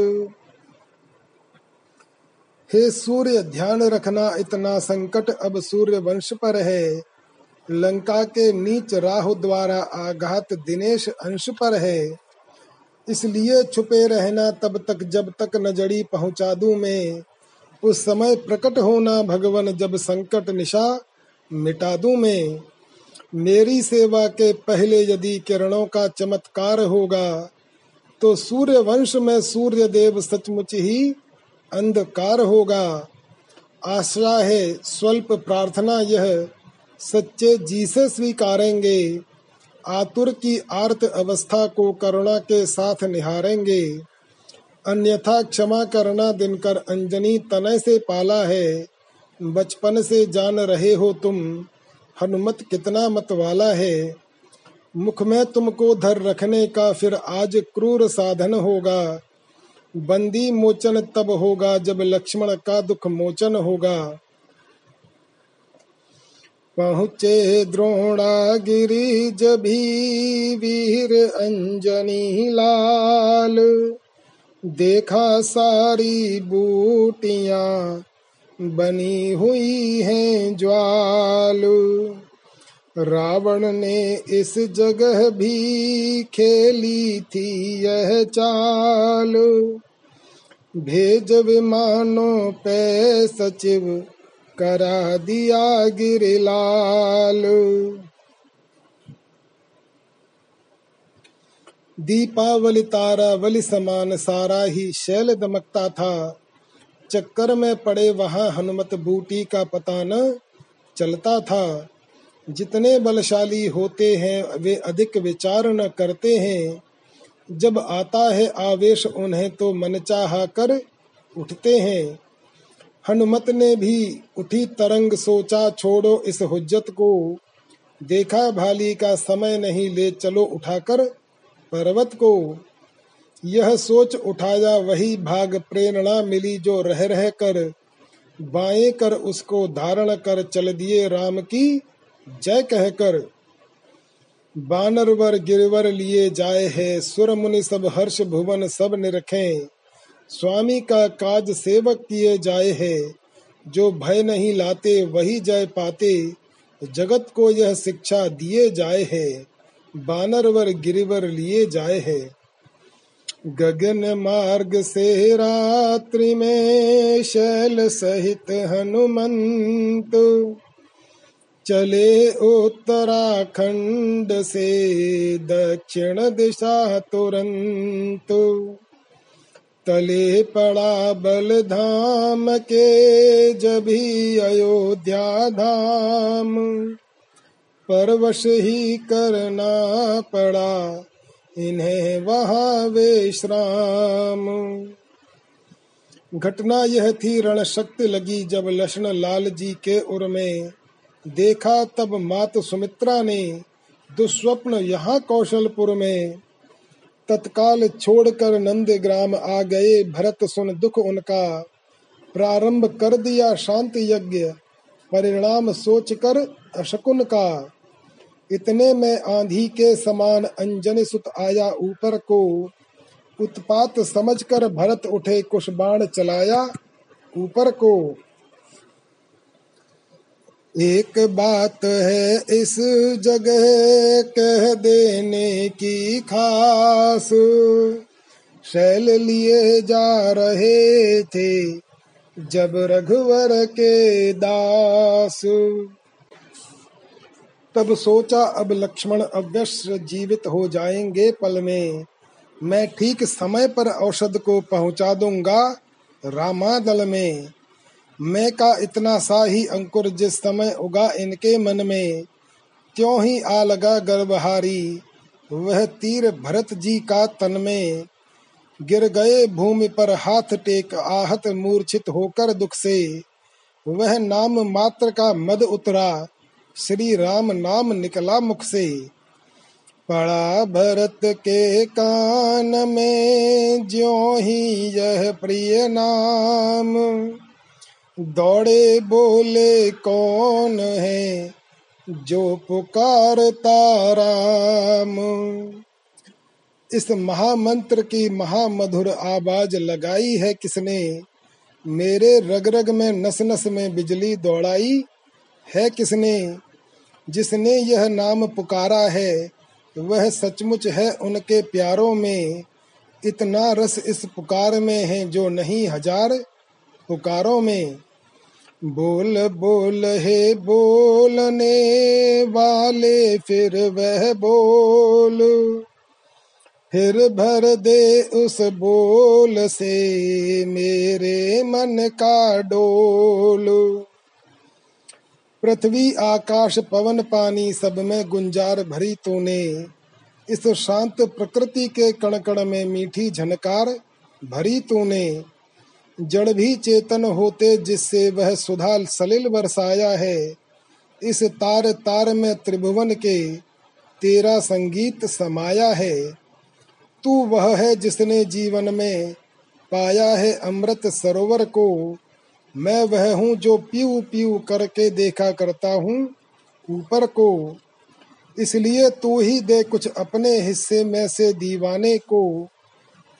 हे सूर्य, ध्यान रखना, इतना संकट अब सूर्य वंश पर है। लंका के नीच राहु द्वारा आघात दिनेश अंश पर है। इसलिए छुपे रहना तब तक जब तक नजड़ी पहुँचा दू मैं। उस समय प्रकट होना भगवान जब संकट निशा मिटा दू मैं। मेरी सेवा के पहले यदि किरणों का चमत्कार होगा तो सूर्य वंश में सूर्य देव सचमुच ही अंधकार होगा। आशा है, स्वल्प प्रार्थना यह, सच्चे जी से स्वीकारेंगे। आतुर की आर्त अवस्था को करुणा के साथ निहारेंगे। अन्यथा क्षमा करना दिनकर अंजनी तनय से पाला है। बचपन से जान रहे हो तुम, हनुमत कितना मत वाला है। मुख में तुमको धर रखने का फिर आज क्रूर साधन होगा। बंदी मोचन तब होगा जब लक्ष्मण का दुख मोचन होगा। पहुँचे द्रोणागिरी जभी वीर अंजनी लाल। देखा सारी बूटियाँ बनी हुई हैं ज्वाल। रावण ने इस जगह भी खेली थी यह चाल। भेज विमानों पे सचिव करा दिया गिरिलाल। दीपावली, तारावली समान सारा ही शैल दमकता था। चक्कर में पड़े वहाँ हनुमत बूटी का पता न चलता था। जितने बलशाली होते हैं, वे अधिक विचार न करते हैं। जब आता है आवेश, उन्हें तो मन चाह कर उठते हैं। हनुमत ने भी उठी तरंग सोचा, छोड़ो इस हुज्जत को। देखा भाली का समय नहीं, ले चलो उठाकर पर्वत को। यह सोच उठाया, वही भाग प्रेरणा मिली जो रह रह कर। बाएँ कर उसको धारण कर, चल दिए राम की जय कहकर। बानरवर गिरवर लिए जाए है, सुर मुनि सब हर्ष भुवन सब निरखे। स्वामी का काज सेवक किए जाए है, जो भय नहीं लाते वही जय पाते। जगत को यह शिक्षा दिए जाए है बानरवर गिरिवर लिए जाए है। गगन मार्ग से रात्रि में शैल सहित हनुमंत। चले उत्तराखंड से दक्षिण दिशा तुरंत। तले पड़ा बल धाम के जभी अयोध्या धाम। परवश ही करना पड़ा, इन्हें वहाँ विश्राम घटना यह थी रण शक्ति लगी जब लक्ष्मण लाल जी के उर में। देखा तब मात सुमित्रा ने, दुस्वप्न यहाँ कौशलपुर में। तत्काल छोड़कर नंद ग्राम आ गए। भरत सुन दुख उनका। प्रारंभ कर दिया शांत यज्ञ। परिणाम सोचकर अशकुन का। इतने में आंधी के समान अंजन सुत आया ऊपर को। उत्पात समझकर भरत उठे कुछ बाण चलाया ऊपर को। एक बात है इस जगह कह देने की खास। शैल लिए जा रहे थे जब रघुवर के दास। तब सोचा अब लक्ष्मण अवश्य जीवित हो जाएँगे पल में। मैं ठीक समय पर औषध को पहुँचा दूँगा रामादल में। मैं का इतना सा ही अंकुर जिस समय उगा इनके मन में, त्यों ही आ लगा गर्भहारी। वह तीर भरत जी का तन में, गिर गए भूमि पर हाथ टेक आहत मूर्छित होकर दुख से। वह नाम मात्र का मद उतरा, श्री राम नाम निकला मुख से। पड़ा भरत के कान में ज्यो ही यह प्रिय नाम। दौड़े बोले कौन है जो पुकारता राम? इस महामंत्र की महामधुर आवाज़ लगाई है किसने? मेरे रग रग में नस नस में बिजली दौड़ाई है किसने? जिसने यह नाम पुकारा है, वह सचमुच है उनके प्यारों में। इतना रस इस पुकार में है जो नहीं हज़ार पुकारों में। बोल बोल, हे बोलने वाले, फिर वह बोल। फिर भर दे उस बोल से, मेरे मन का डोल। पृथ्वी, आकाश, पवन, पानी, सब में गुंजार भरी तूने। इस शांत प्रकृति के कण कण में मीठी झनकार भरी तूने। जड़ भी चेतन होते जिससे वह सुधा सलिल बरसाया है। इस तार तार में त्रिभुवन के तेरा संगीत समाया है। तू वह है जिसने जीवन में पाया है अमृत सरोवर को। मैं वह हूँ जो पीऊ पीऊ करके देखा करता हूँ ऊपर को। इसलिए तू ही दे कुछ अपने हिस्से में से दीवाने को।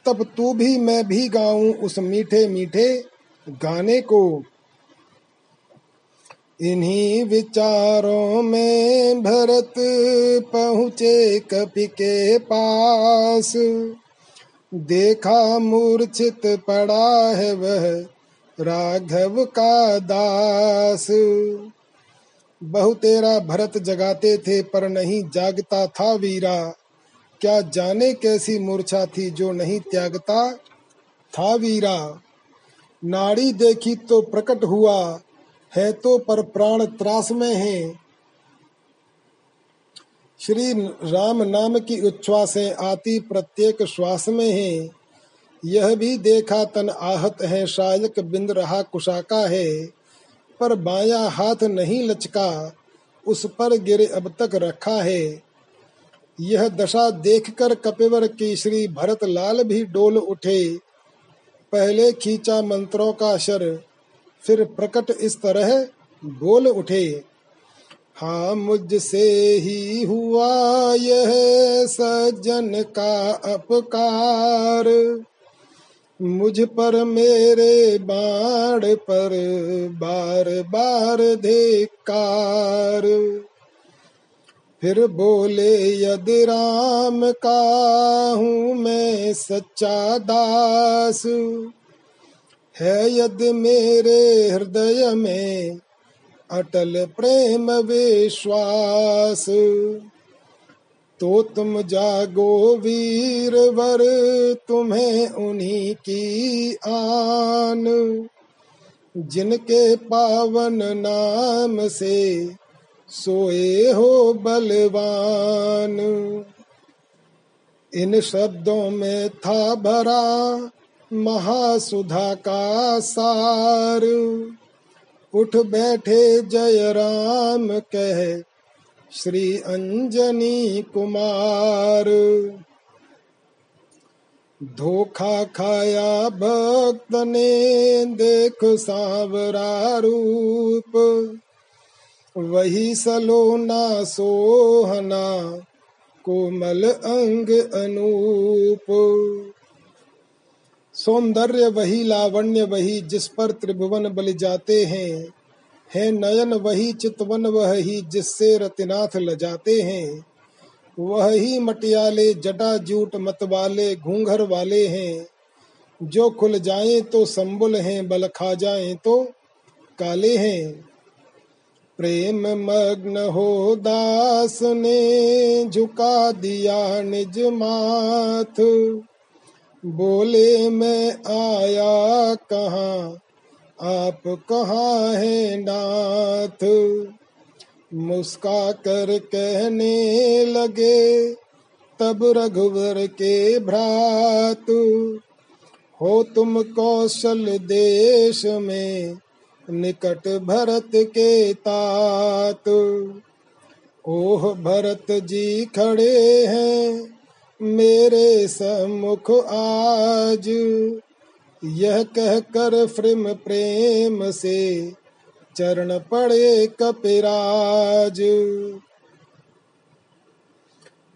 तब तू भी मैं भी गाऊं उस मीठे मीठे गाने को। इन्हीं विचारों में भरत पहुँचे कपि के पास। देखा मूर्छित पड़ा है वह राघव का दास। बहु तेरा भरत जगाते थे पर नहीं जागता था वीरा। क्या जाने कैसी मूर्छा थी जो नहीं त्यागता? था वीरा। नाड़ी देखी तो प्रकट हुआ, है तो पर प्राण त्रास में है। श्री राम नाम की उच्छ्वासें आती प्रत्येक श्वास में है। यह भी देखा तन आहत है, शायक बिंद रहा कुशाका है। पर बाया हाथ नहीं लचका, उस पर गिरे अब तक रखा है। यह दशा देखकर कपिवर केसरी भरत लाल भी डोल उठे। पहले खींचा मंत्रों का शर, फिर प्रकट इस तरह बोल उठे। हाँ मुझसे ही हुआ यह सज्जन का अपकार। मुझ पर मेरे बाण पर बार बार धिकार फिर बोले, यदि राम का हूँ मैं सच्चा दास? है यदि मेरे हृदय में अटल प्रेम विश्वास? तो तुम जागो वीर वर, तुम्हें उन्हीं की आन। जिनके पावन नाम से सोए हो बलवान। इन शब्दों में था भरा महासुधा का सार। उठ बैठे जय राम कह श्री अंजनी कुमार। धोखा खाया भक्त ने, देख सांवरा रूप। वही सलोना सोहना, कोमल अंग अनूप। सौंदर्य वही लावण्य वही जिस पर त्रिभुवन बल जाते हैं, है नयन वही चितवन वह ही जिससे रतिनाथ लजाते हैं। वह ही मटियाले जटा जूट मत वाले घूंघर वाले हैं, जो खुल जाएँ तो संबुल हैं, बल खा जाएँ तो काले हैं। प्रेम मग्न हो दास ने झुका दिया निज माथ। बोले, मैं आया कहाँ? आप कहाँ है नाथ? मुस्का कर कहने लगे, तब रघुवर के भ्रात, हो तुम कौशल देश में निकट भरत के तात। ओह, भरत जी खड़े हैं मेरे सम्मुख आज। यह कहकर फ्रिम प्रेम से चरण पड़े कपिराज।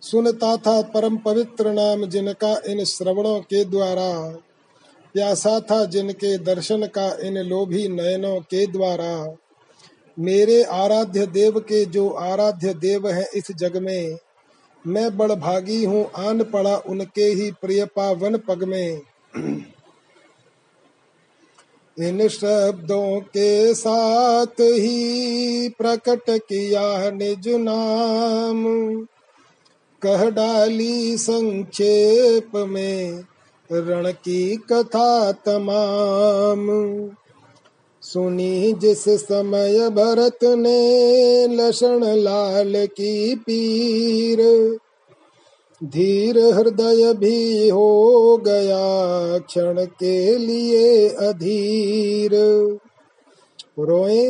सुनता था परम पवित्र नाम जिनका इन श्रवणों के द्वारा प्यासा था जिनके दर्शन का इन लोभी नयनों के द्वारा। मेरे आराध्य देव के जो आराध्य देव हैं इस जग में, मैं बड़ भागी हूँ, आन पड़ा उनके ही प्रिय पावन पग में। इन शब्दों के साथ ही प्रकट किया निज नाम। कह डाली संक्षेप में रण की कथा तमाम। सुनी जिस समय भरत ने लक्षण लाल की पीर, धीर हृदय भी हो गया क्षण के लिए अधीर। रोए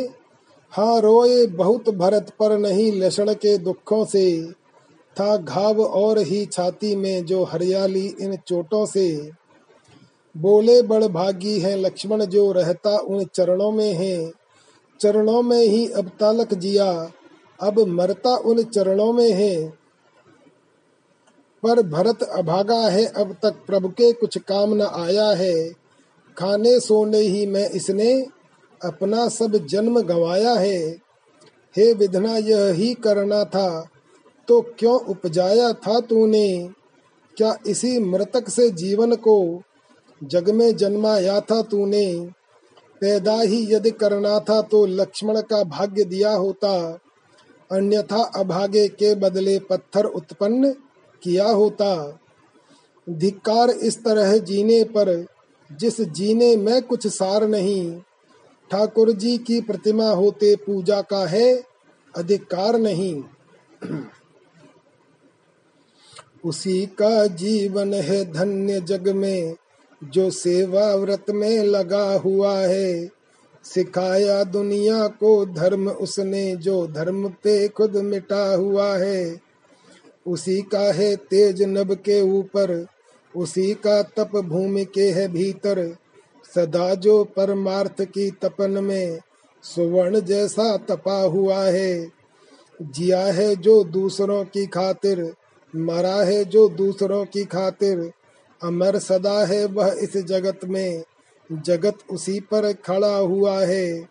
हाँ रोए, बहुत भरत पर नहीं लक्षण के दुखों से था घाव और ही छाती में जो हरियाली इन चोटों से बोले बड़ भागी है, लक्ष्मण जो रहता उन चरणों में है। चरणों में ही अब तालक जिया, अब मरता उन चरणों में है। पर भरत अभागा है, अब तक प्रभु के कुछ काम न आया है। खाने सोने ही में इसने अपना सब जन्म गवाया है। हे विधना, यह ही करना था। तो क्यों उपजाया था तूने? क्या इसी मृतक से जीवन को जग में जन्माया था तूने? पैदा ही यदि करना था तो लक्ष्मण का भाग्य दिया होता। अन्यथा अभागे के बदले पत्थर उत्पन्न किया होता। धिक्कार इस तरह जीने पर जिस जीने में कुछ सार नहीं, ठाकुर जी की प्रतिमा होते पूजा का है, अधिकार नहीं। उसी का जीवन है धन्य जग में, जो सेवा व्रत में लगा हुआ है। सिखाया दुनिया को धर्म उसने, जो धर्म पे खुद मिटा हुआ है। उसी का है तेज नभ के ऊपर, उसी का तप भूमि के है भीतर। सदा जो परमार्थ की तपन में सुवर्ण जैसा तपा हुआ है, जिया है जो दूसरों की खातिर। मरा है जो दूसरों की खातिर अमर सदा है वह इस जगत में। जगत उसी पर खड़ा हुआ है,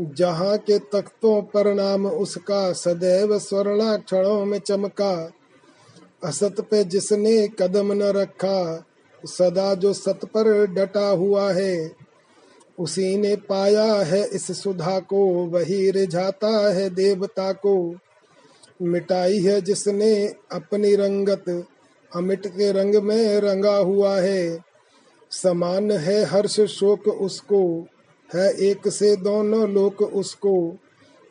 जहाँ के तख्तों पर नाम उसका, सदैव स्वर्णाक्षरों में चमका। असत पे जिसने कदम न रखा, सदा जो सत पर डटा हुआ है, उसी ने पाया है इस सुधा को, वही रिझाता है देवता को। मिटाई है जिसने अपनी रंगत अमिट के रंग में रंगा हुआ है। समान है हर्ष शोक उसको, है एक से दोनों लोक उसको।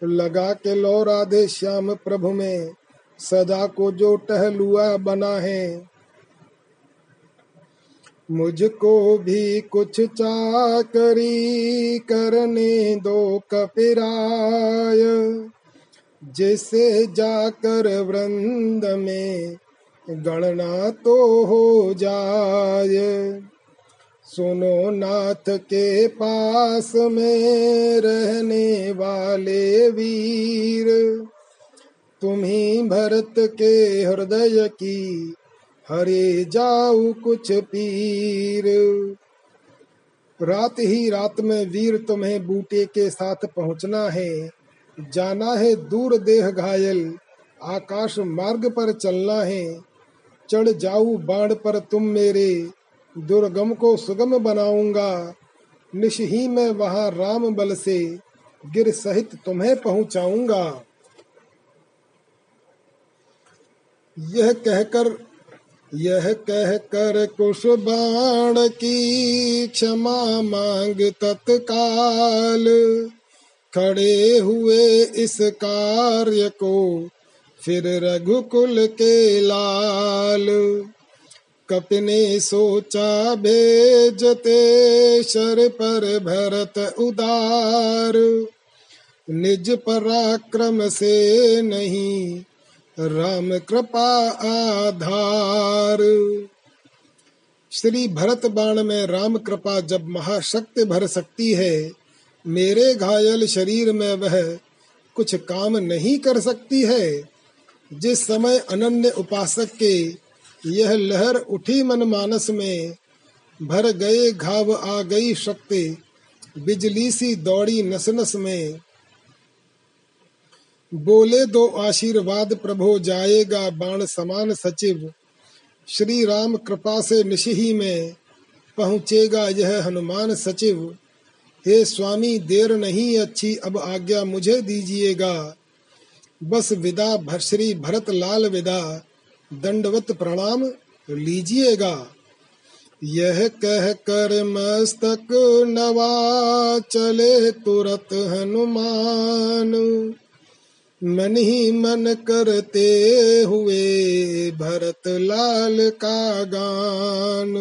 लगा के लो राधे श्याम प्रभु में, सदा को जो टहलुआ बना है। मुझको भी कुछ चाकरी करने दो कपिराय। जिसे जाकर वृंद में गणना तो हो जाए। सुनो नाथ के पास में रहने वाले वीर तुम्ही भरत के हृदय की हरे जाऊ कुछ पीर। रात ही रात में वीर तुम्हें बूटे के साथ पहुँचना है जाना है दूर देह घायल, आकाश मार्ग पर चलना है। चढ़ जाऊ बाण पर तुम मेरे, दुर्गम को सुगम बनाऊँगा। निश ही में वहाँ राम बल से, गिर सहित तुम्हें पहुंचाऊँगा। यह कहकर यह कहकर कुश बाण की क्षमा मांग तत्काल। खड़े हुए इस कार्य को, फिर रघुकुल के लाल। कपिने सोचा, भेजते शर पर भरत उदार। निज पराक्रम से नहीं, राम कृपा आधार। श्री भरत बाण में राम कृपा जब महाशक्ति भर सकती है मेरे घायल शरीर में वह कुछ काम नहीं कर सकती है। जिस समय अनन्य उपासक के यह लहर उठी मन मानस में, भर गए घाव आ गई शक्ति, बिजली सी दौड़ी नस नस में। बोले दो आशीर्वाद प्रभो, जाएगा बाण समान सचिव। श्री राम कृपा से निशी में पहुँचेगा यह हनुमान सचिव। हे स्वामी, देर नहीं अच्छी, अब आज्ञा मुझे दीजिएगा। बस विदा श्री भरत लाल विदा, दंडवत प्रणाम लीजिएगा। यह कह कर मस्तक नवा चले तुरत हनुमान। मन ही मन करते हुए भरत लाल का गान।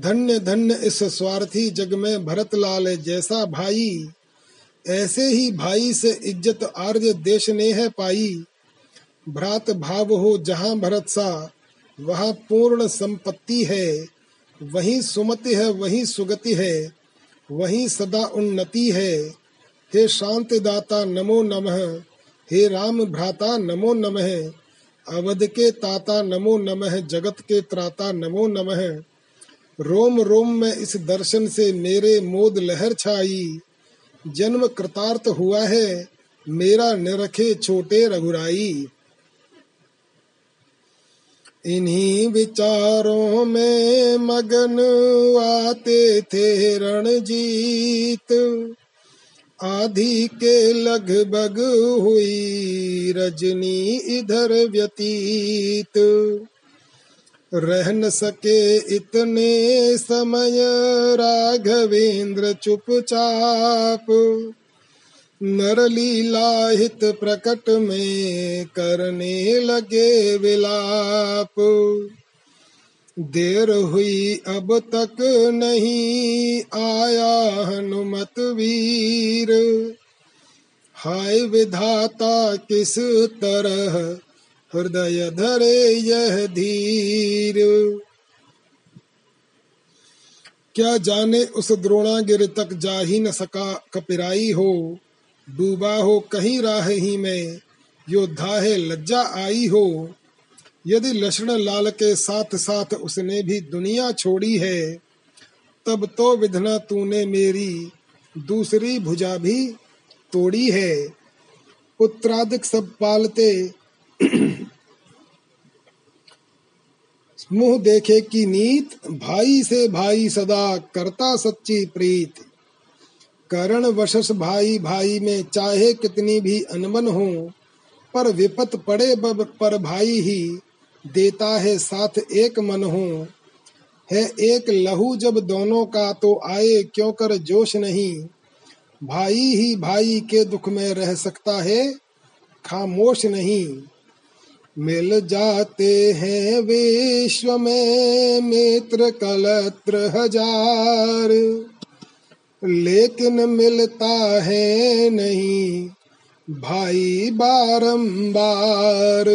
धन्य धन्य इस स्वार्थी जग में भरत लाल, जैसा भाई, ऐसे ही भाई से इज़्ज़त आर्य देश ने है पाई। भ्रात भाव हो जहाँ भरत सा, वहाँ पूर्ण संपत्ति है। वही सुमति है, वही सुगति है, वही सदा उन्नति है। हे शांति दाता नमो नमः, हे राम भ्राता नमो नमः, अवध के ताता नमो नमः, जगत के त्राता नमो नमः। रोम रोम में इस दर्शन से मेरे मोद लहर छाई। जन्म कृतार्थ हुआ है, मेरा निरखे छोटे रघुराई। इन्हीं विचारों में मगन आते थे रणजीत। आधी के लगभग हुई रजनी इधर व्यतीत। रह न सके इतने समय, राघवेंद्र चुपचाप। नरलीला हित प्रकट में करने लगे विलाप। देर हुई, अब तक नहीं आया हनुमत वीर। हाय विधाता, किस तरह हृदय धरे यह धीर। क्या जाने उस द्रोणागिर तक जा ही न सका कपिराई हो। डूबा हो कहीं राह ही में योद्धा है लज्जा आई हो। यदि लक्ष्मण लाल के साथ साथ उसने भी दुनिया छोड़ी है, तब तो विधना तूने मेरी, दूसरी भुजा भी तोड़ी है। पुत्रादिक सब पालते मुँह देखे की नीत, भाई से भाई सदा करता सच्ची प्रीत। करण वशस भाई भाई में चाहे कितनी भी अनबन हो, पर विपत पड़े पर भाई ही देता है साथ एक मन हो। है एक लहू जब दोनों का तो आए, क्यों कर जोश नहीं? भाई ही भाई के दुख में रह सकता है, खामोश नहीं। मिल जाते हैं विश्व में मित्र कलत्र हज़ार। लेकिन मिलता है नहीं भाई बारंबार।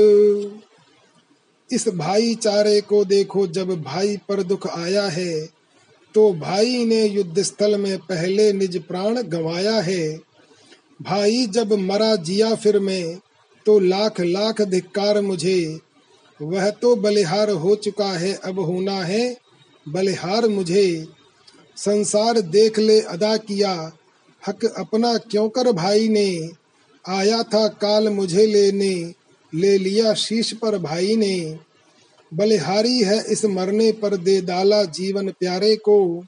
इस भाईचारे को देखो, जब भाई पर दुख आया है तो भाई ने युद्ध स्थल में पहले निज प्राण गंवाया है। भाई जब मरा जिया फिर में तो लाख लाख धिक्कार मुझे। वह तो बलिहार हो चुका है, अब होना है बलिहार मुझे। संसार देख ले अदा किया, हक अपना क्यों कर भाई ने? आया था काल मुझे लेने, ले लिया शीश पर भाई ने। बलिहारी है इस मरने पर दे डाला जीवन प्यारे को।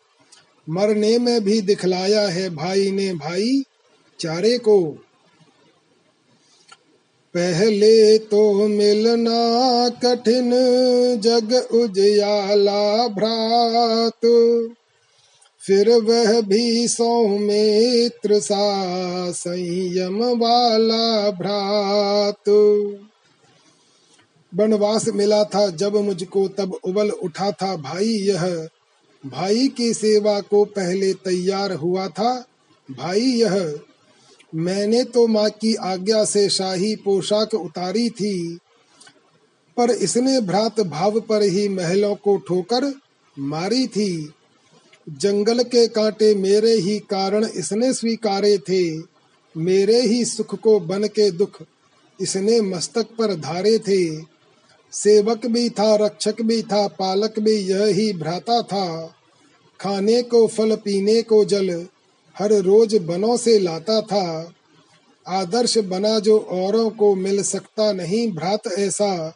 मरने में भी दिखलाया है भाई ने भाई, चारे को। पहले तो मिलना कठिन, जग उजयाला भ्रात। फिर वह भी सौमित्र सा, संयम वाला भ्रात। वनवास मिला था जब मुझको, तब उबल उठा था भाई यह। भाई की सेवा को पहले तैयार हुआ था, भाई यह मैंने तो माँ की आज्ञा से शाही पोशाक उतारी थी, पर इसने भ्रात भाव पर ही महलों को ठोकर मारी थी। जंगल के कांटे मेरे ही कारण इसने स्वीकारे थे, मेरे ही सुख को बन के दुख इसने मस्तक पर धारे थे। सेवक भी था, रक्षक भी था, पालक भी यह ही भ्राता था। खाने को, फल पीने को, जल हर रोज बनों से लाता था। आदर्श बना जो औरों को मिल सकता नहीं भ्रात ऐसा।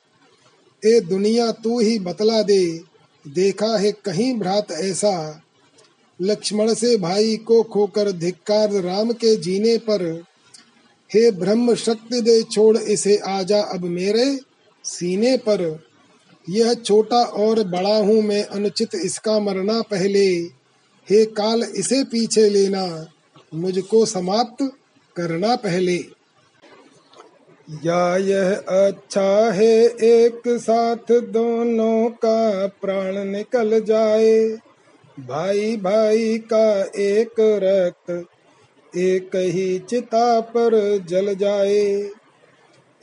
ए दुनिया तू ही बतला दे, देखा है कहीं भ्रात ऐसा। लक्ष्मण से भाई को खोकर धिक्कार राम के जीने पर। हे ब्रह्म शक्ति दे छोड़ इसे आजा अब मेरे सीने पर। यह छोटा और बड़ा हूँ मैं, अनुचित इसका मरना पहले। हे काल इसे पीछे लेना, मुझको समाप्त करना पहले। या यह अच्छा है, एक साथ दोनों का प्राण निकल जाए। भाई भाई का एक रक्त, एक ही चिता पर जल जाए।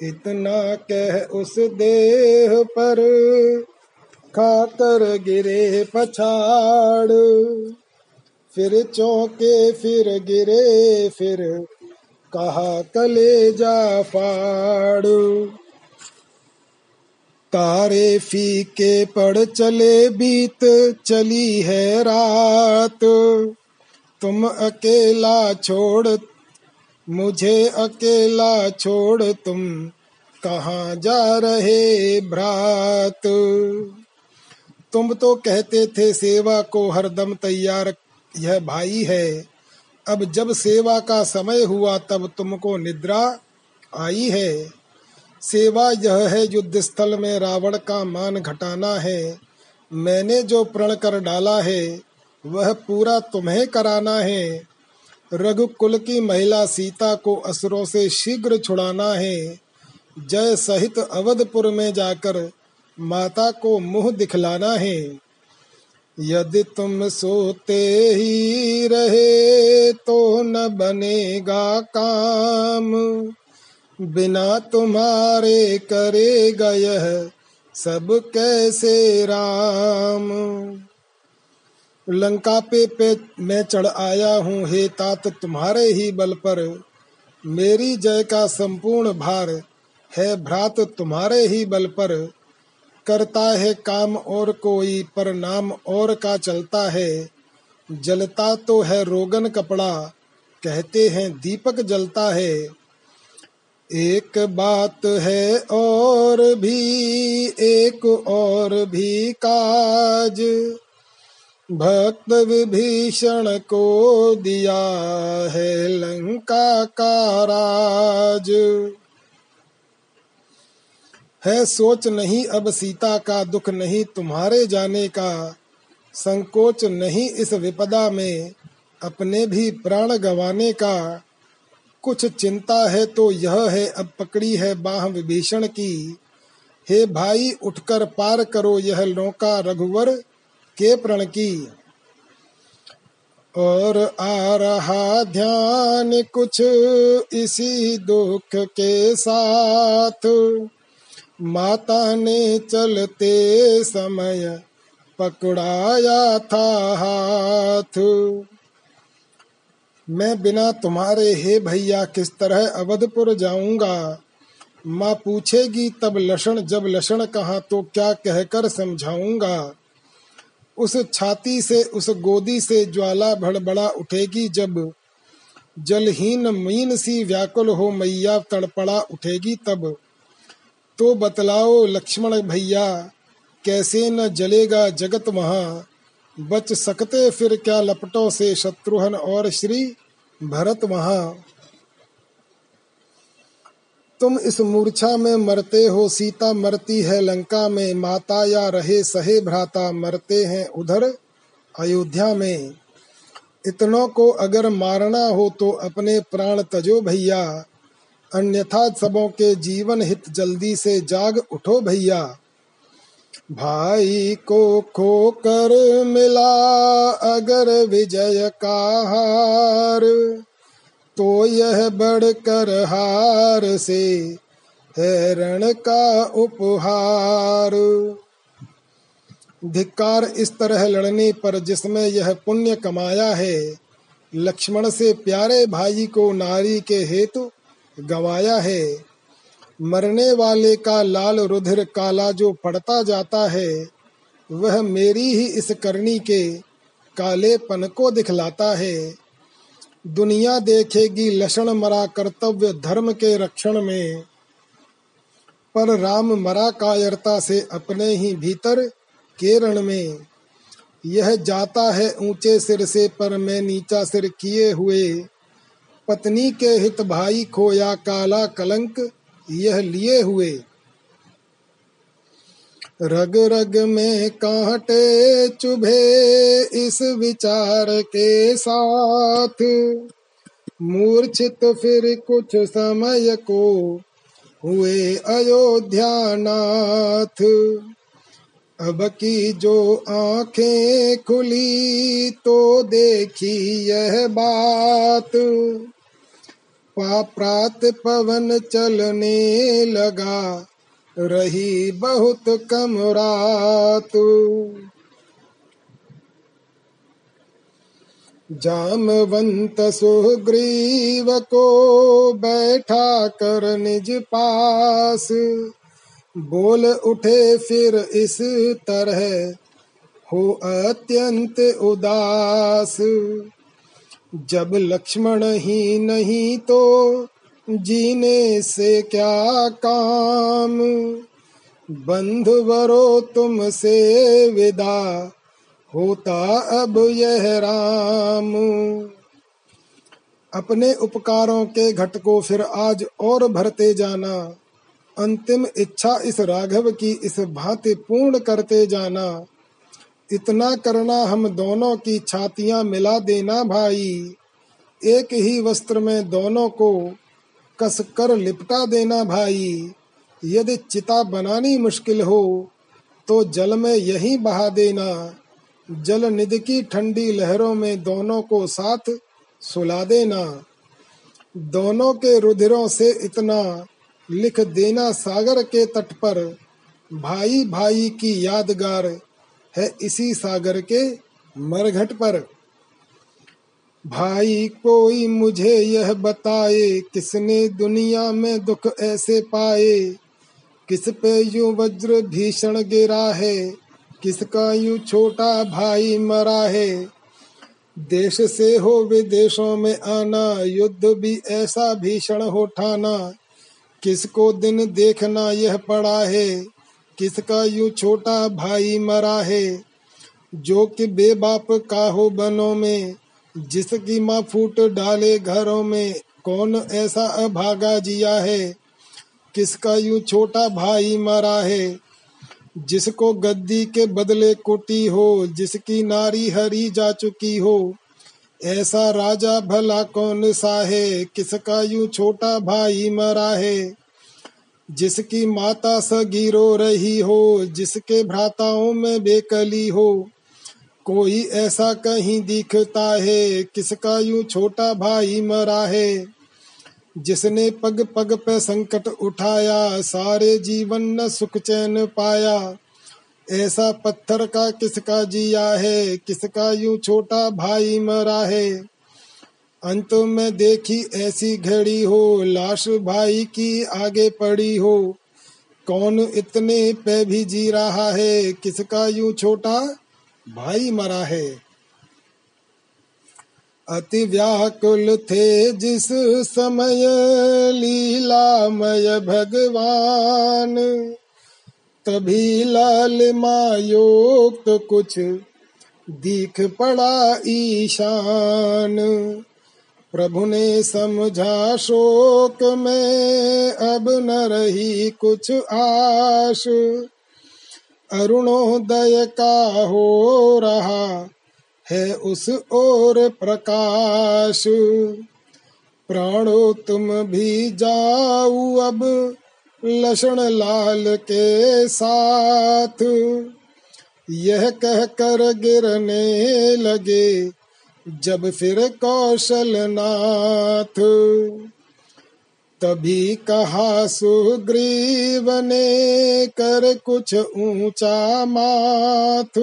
इतना कह उस देह पर खाकर गिरे पछाड़। फिर चौके, फिर गिरे, फिर कहा कले जा फाड़। तारे फीके पड़ चले, बीत चली है रात। तुम अकेला छोड़, मुझे अकेला छोड़, तुम कहाँ जा रहे भ्रात? तुम तो कहते थे सेवा को हरदम तैयार यह भाई है। अब जब सेवा का समय हुआ, तब तुमको निद्रा आई है। सेवा यह है युद्ध स्थल में रावण का मान घटाना है। मैंने जो प्रण कर डाला है, वह पूरा तुम्हें कराना है। रघुकुल की महिला सीता को असुरों से शीघ्र छुड़ाना है। जय सहित अवधपुर में जाकर माता को मुँह दिखलाना है। यदि तुम सोते ही रहे तो न बनेगा काम। बिना तुम्हारे करेगा यह सब कैसे राम। लंका पे पे मैं चढ़ आया हूँ, हे तात, तुम्हारे ही बल पर। मेरी जय का संपूर्ण भार है, भ्रात, तुम्हारे ही बल पर। करता है काम और कोई, पर नाम और का चलता है। जलता तो है रोगन कपड़ा, कहते हैं दीपक जलता है। एक बात है और भी, एक और भी काज। भक्त विभीषण को दिया है लंका का राज। है, सोच नहीं, अब सीता का दुख नहीं, तुम्हारे जाने का संकोच नहीं, इस विपदा में अपने भी प्राण गवाने का कुछ चिंता है तो यह है, अब पकड़ी है बाह विभीषण की। हे भाई, उठकर पार करो यह नौका रघुवर के प्रण की। और आ रहा ध्यान कुछ इसी दुख के साथ। माता ने चलते समय पकड़ाया था हाथ। मैं बिना तुम्हारे हे भैया किस तरह अवधपुर जाऊँगा? माँ पूछेगी, तब लक्षण जब लक्षण कहा तो क्या कहकर समझाऊँगा? उस छाती से, उस गोदी से ज्वाला भड़बड़ा उठेगी जब जलहीन मीन सी व्याकुल हो मैया तड़पड़ा उठेगी तब। तो बतलाओ लक्ष्मण भैया, कैसे न जलेगा जगत वहाँ? बच सकते फिर क्या लपटों से शत्रुघ्न और श्री भरत वहाँ? तुम इस मूर्छा में मरते हो, सीता मरती है, लंका में माता या रहे सहे भ्राता, मरते हैं उधर अयोध्या में। इतनों को अगर मारना हो तो अपने प्राण तजो भैया अन्यथा सबों के जीवन हित जल्दी से जाग उठो भैया। भाई को खोकर मिला अगर विजय का हार तो यह बढ़कर हार से है रण का उपहार। धिक्कार इस तरह लड़ने पर जिसमें यह पुण्य कमाया है, लक्ष्मण से प्यारे भाई को नारी के हेतु गवाया है। मरने वाले का लाल रुधिर काला जो पड़ता जाता है, वह मेरी ही इस करनी के कालेपन को दिखलाता है। दुनिया देखेगी लक्षण मरा कर्तव्य धर्म के रक्षण में, पर राम मरा कायरता से अपने ही भीतर केरण में। यह जाता है ऊँचे सिर से पर मैं नीचा सिर किए हुए पत्नी के हित भाई खोया काला कलंक, यह लिए हुए। रग रग में कांटे चुभे इस विचार के साथ। मूर्छित फिर कुछ समय को हुए अयोध्या नाथ। अब की जो आँखें खुली तो देखी यह बात। प्रात पवन चलने लगा। रही बहुत कम रात। जामवंत सुग्रीव को बैठा कर निज पास। बोल उठे फिर इस तरह, हो अत्यंत उदास। जब लक्ष्मण ही नहीं तो जीने से क्या काम? बंधुवरो तुमसे विदा, होता अब यह राम। अपने उपकारों के घट को फिर आज और भरते जाना, अंतिम इच्छा इस राघव की इस भांति पूर्ण करते जाना। इतना करना हम दोनों की छातियाँ मिला देना भाई। एक ही वस्त्र में दोनों को कस कर लिपटा देना भाई। यदि चिता बनानी मुश्किल हो तो जल में यही बहा देना। जल निधि की ठंडी लहरों में दोनों को साथ सुला देना। दोनों के रुधिरों से इतना लिख देना सागर के तट पर भाई भाई की यादगार। है इसी सागर के मरघट पर। भाई कोई मुझे यह बताए, किसने दुनिया में दुख ऐसे पाए? किस पे यू वज्र भीषण गिरा है? किसका यू छोटा भाई मरा है? देश से हो विदेशों में आना, युद्ध भी ऐसा भीषण हो ठाना। किसको दिन देखना यह पड़ा है? किसका यू छोटा भाई मरा है? जो कि बेबाप का हो बनों में, जिसकी माँ फूट डाले घरों में, कौन ऐसा अभागा जिया है? किसका यू छोटा भाई मरा है? जिसको गद्दी के बदले कुटी हो, जिसकी नारी हरी जा चुकी हो, ऐसा राजा भला कौन सा है? किसका यू छोटा भाई मरा है? जिसकी माता सगी रो रही हो, जिसके भ्राताओं में बेकली हो। कोई ऐसा कहीं दिखता है, किसका यूँ छोटा भाई मरा है। जिसने पग पग पे संकट उठाया, सारे जीवन न सुख चैन पाया। ऐसा पत्थर का किसका जिया है, किसका यूँ छोटा भाई मरा है। अंत में देखी ऐसी घड़ी हो, लाश भाई की आगे पड़ी हो। कौन इतने पे भी जी रहा है, किसका यूँ छोटा भाई मरा है? अति व्याकुल थे जिस समय लीलामय भगवान। तभी लाल मायोक्त कुछ दिख पड़ा ईशान। प्रभु ने समझा शोक में, अब न रही कुछ आश। अरुणोदय का हो रहा है उस ओर प्रकाश। प्राणो तुम भी जाऊ अब लक्षण लाल के साथ। यह कहकर गिरने लगे जब फिर कौशल नाथ तभी कहा, सुग्रीव ने कर कुछ ऊँचा माथ।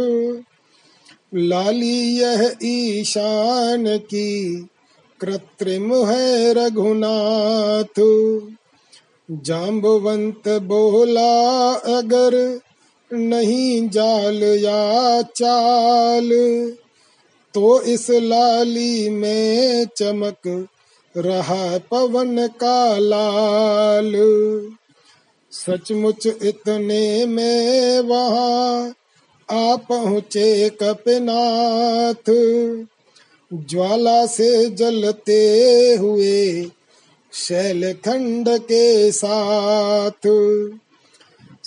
लाली यह ईशान की कृत्रिम है रघुनाथ। जाम्बवंत बोला, अगर नहीं जाल या चाल तो इस लाली में चमक रहा पवन का लाल। सचमुच इतने में वहाँ आ पहुँचे कपनाथ। ज्वाला से जलते हुए शैल खंड के साथ।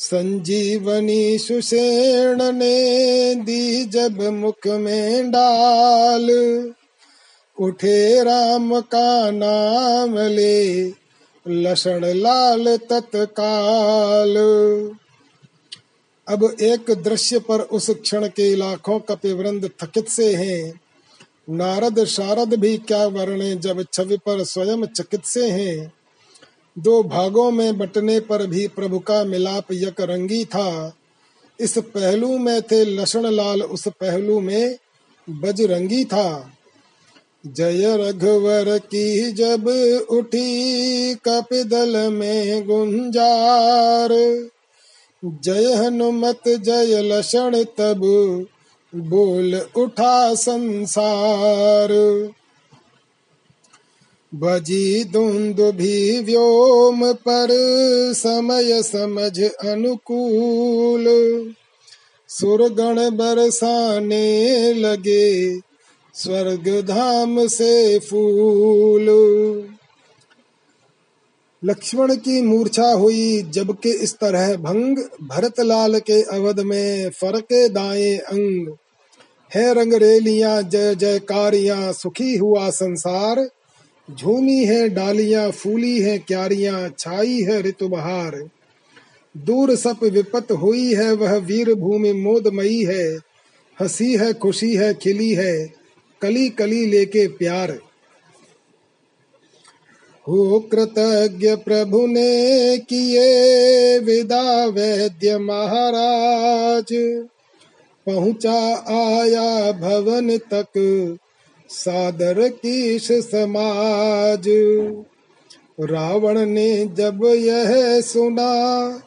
संजीवनी सुसेण ने दी जब मुख में डाल। उठे राम का नाम ले, लसण लाल तत्काल। अब एक दृश्य पर उस क्षण के लाखों कपिवृंद थकित से हैं। नारद शारद भी क्या वर्णे जब छवि पर स्वयं चकित से हैं। दो भागों में बटने पर भी प्रभु का मिलाप यक रंगी था। इस पहलू में थे लक्षण लाल उस पहलू में बजरंगी था। जय रघुवर की जब उठी कपिदल में गुंजार, जय हनुमत, जय लक्षण तब बोल उठा संसार। बजी धुंद भी व्योम पर, समय समझ अनुकूल। सुरगण बरसाने लगे, स्वर्ग धाम से फूल। लक्ष्मण की मूर्छा हुई जबकि इस तरह भंग भरत लाल के अवध में फरके दाए अंग। है रंग रेलियाँ, जय जयकारियाँ, सुखी हुआ संसार। झूमी है डालियाँ, फूली है क्यारियाँ, छाई है ऋतु बहार दूर सप विपत हुई है, वह वीर भूमि मोदमयी है। हँसी है, खुशी है, खिली है कली कली लेके प्यार। हो कृतज्ञ प्रभु ने किए विदा वैद्य महाराज, पहुँचा आया भवन तक। सादर कीश समाज। रावण ने जब यह सुना,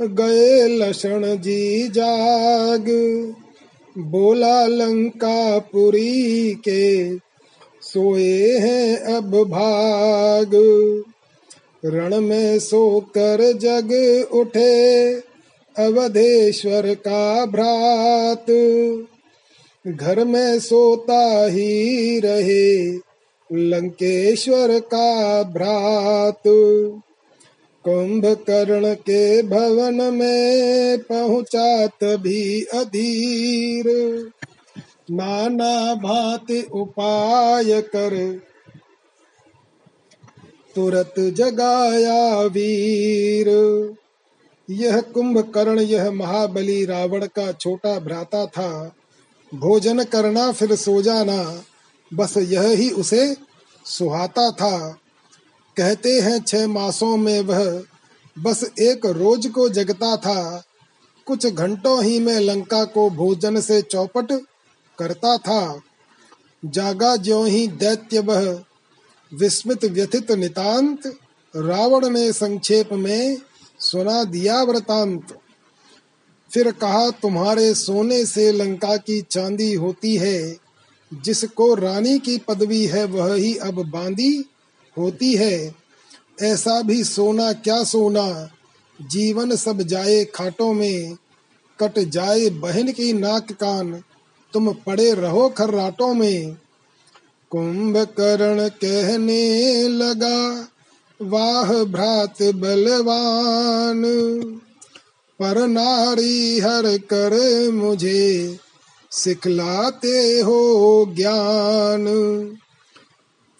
गए लक्षण जी जाग। बोला लंका पुरी के सोए हैं अब भाग। रण में सोकर जग उठे, अवधेश्वर का भ्रात। घर में सोता ही रहे, लंकेश्वर का भ्रात। कुंभकर्ण के भवन में पहुँचा तभी अधीर। नाना भांति उपाय कर, तुरत जगाया वीर। यह कुंभकर्ण, यह महाबली रावण का छोटा भ्राता था। भोजन करना फिर सो जाना, बस यह ही उसे सुहाता था। कहते हैं छह मासों में वह बस एक रोज को जगता था। कुछ घंटों ही में लंका को भोजन से चौपट करता था। जागा ज्यो ही दैत्य वह विस्मित व्यथित नितांत रावण ने संक्षेप में सुना दिया वृतांत फिर कहा, तुम्हारे सोने से लंका की चांदी होती है। जिसको रानी की पदवी है, वह ही अब बांदी होती है। ऐसा भी सोना, क्या सोना? जीवन सब जाए खाटों में। कट जाए बहन की नाक कान। तुम पड़े रहो खर्राटों में। कुंभकर्ण कहने लगा, वाह भ्रात बलवान। पर नारी हर कर मुझे सिखलाते हो ज्ञान।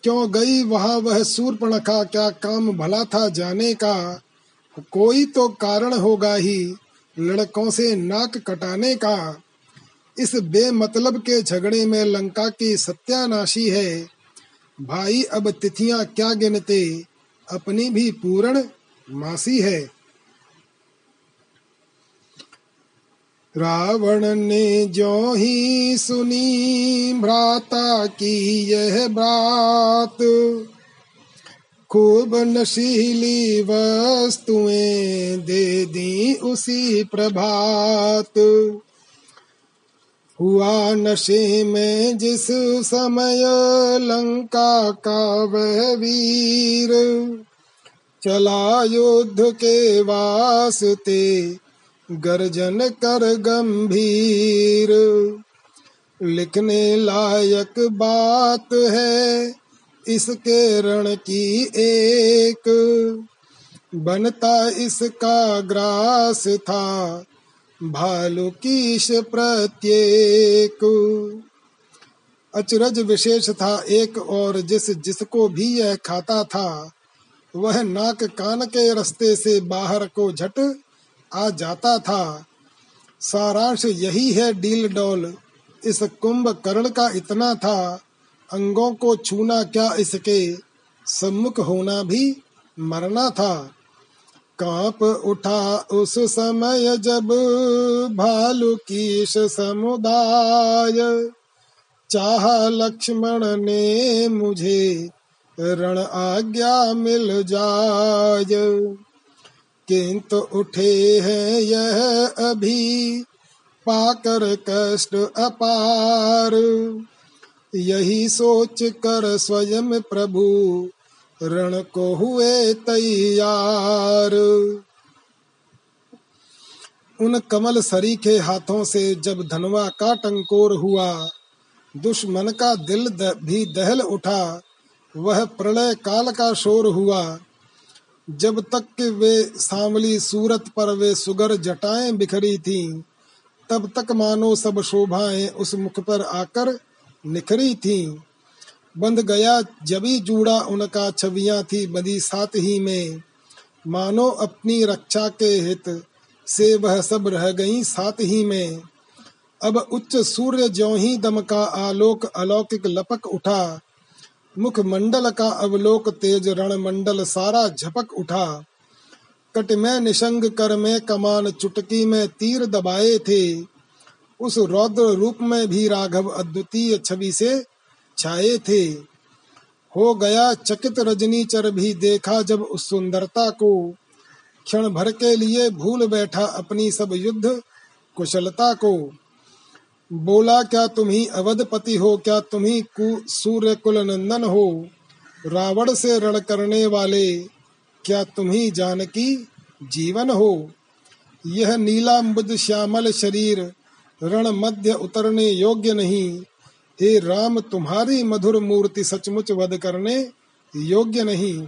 क्यों गई वहाँ वह सूर्पणखा क्या काम भला था जाने का? कोई तो कारण होगा ही लड़कों से नाक कटाने का। इस बेमतलब के झगड़े में लंका की सत्यानाशी है। भाई, अब तिथियाँ क्या गिनते? अपनी भी पूर्ण मासी है। रावण ने जो ही सुनी, भ्राता की यह बात। खूब नशीली वस्तुएँ दे दी उसी प्रभात। हुआ नशे में जिस समय लंका का वह वीर। चला युद्ध के वास्ते गर्जन कर गंभीर। लिखने लायक बात है इसके रण की एक। बनता इसका ग्रास था भालू कीश प्रत्येक। अचरज विशेष था एक और जिस जिसको भी यह खाता था, वह नाक कान के रस्ते से बाहर को झट आ जाता था। सारांश यही है डील डोल। इस कुंभ कर्ण का इतना था। अंगों को छूना क्या इसके? सम्मुख होना भी मरना था। काँप उठा उस समय जब भालू कीश समुदाय। चाह लक्ष्मण ने मुझे रण आज्ञा मिल जाय किंतु उठे हैं यह अभी, पाकर कष्ट अपार। यही सोच कर स्वयं प्रभु, रण को हुए तैयार। उन कमल सरी के हाथों से जब धनवा का टंकोर हुआ, दुश्मन का दिल भी दहल उठा, वह प्रलय काल का शोर हुआ। जब तक कि वे सांवली सूरत पर वे सुगर जटाएँ बिखरी थीं, तब तक मानो सब शोभाएँ उस मुख पर आकर निखरी थीं। बंध गया जबी जूड़ा उनका छवियाँ थी बंदी साथ ही में। मानो अपनी रक्षा के हित से वह सब रह गई साथ ही में। अब उच्च सूर्य ज्यो ही दम का आलोक अलौकिक लपक उठा मुख मंडल का अवलोक तेज रण मंडल सारा झपक उठा। कट में निशंग कर में कमान चुटकी में तीर दबाए थे। उस रौद्र रूप में भी राघव अद्वितीय छवि से छाए थे। हो गया चकित रजनी चर भी देखा जब उस सुंदरता को। क्षण भर के लिए भूल बैठा अपनी सब युद्ध कुशलता को। बोला, क्या तुम ही अवधपति हो? क्या तुम ही सूर्य कुल नंदन हो? रावण से रण करने वाले, क्या तुम ही जानकी जीवन हो? यह नीला बुद्ध श्यामल शरीर, रण मध्य उतरने योग्य नहीं। हे राम, तुम्हारी मधुर मूर्ति सचमुच वध करने योग्य नहीं।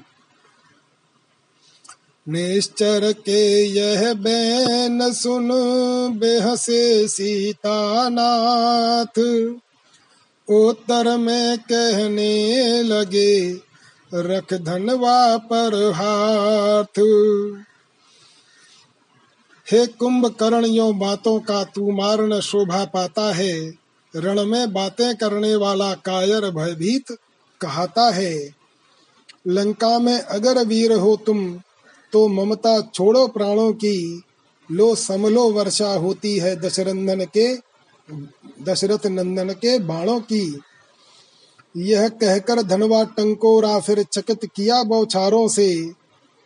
निश्चर के यह बैन सुन, बेहसे सीता नाथ उत्तर में कहने लगे, रख धनवा पर हाथ। हे कुंभ करण यो बातों का तू मारण शोभा पाता है। रण में बातें करने वाला कायर भयभीत कहता है, लंका में अगर वीर हो तुम तो ममता छोड़ो प्राणों की, लो समलो वर्षा होती है दशरंदन के, दशरथ नंदन के बाणों की। यह कहकर धनवा टंकोरा फिर चकित किया बौछारों से।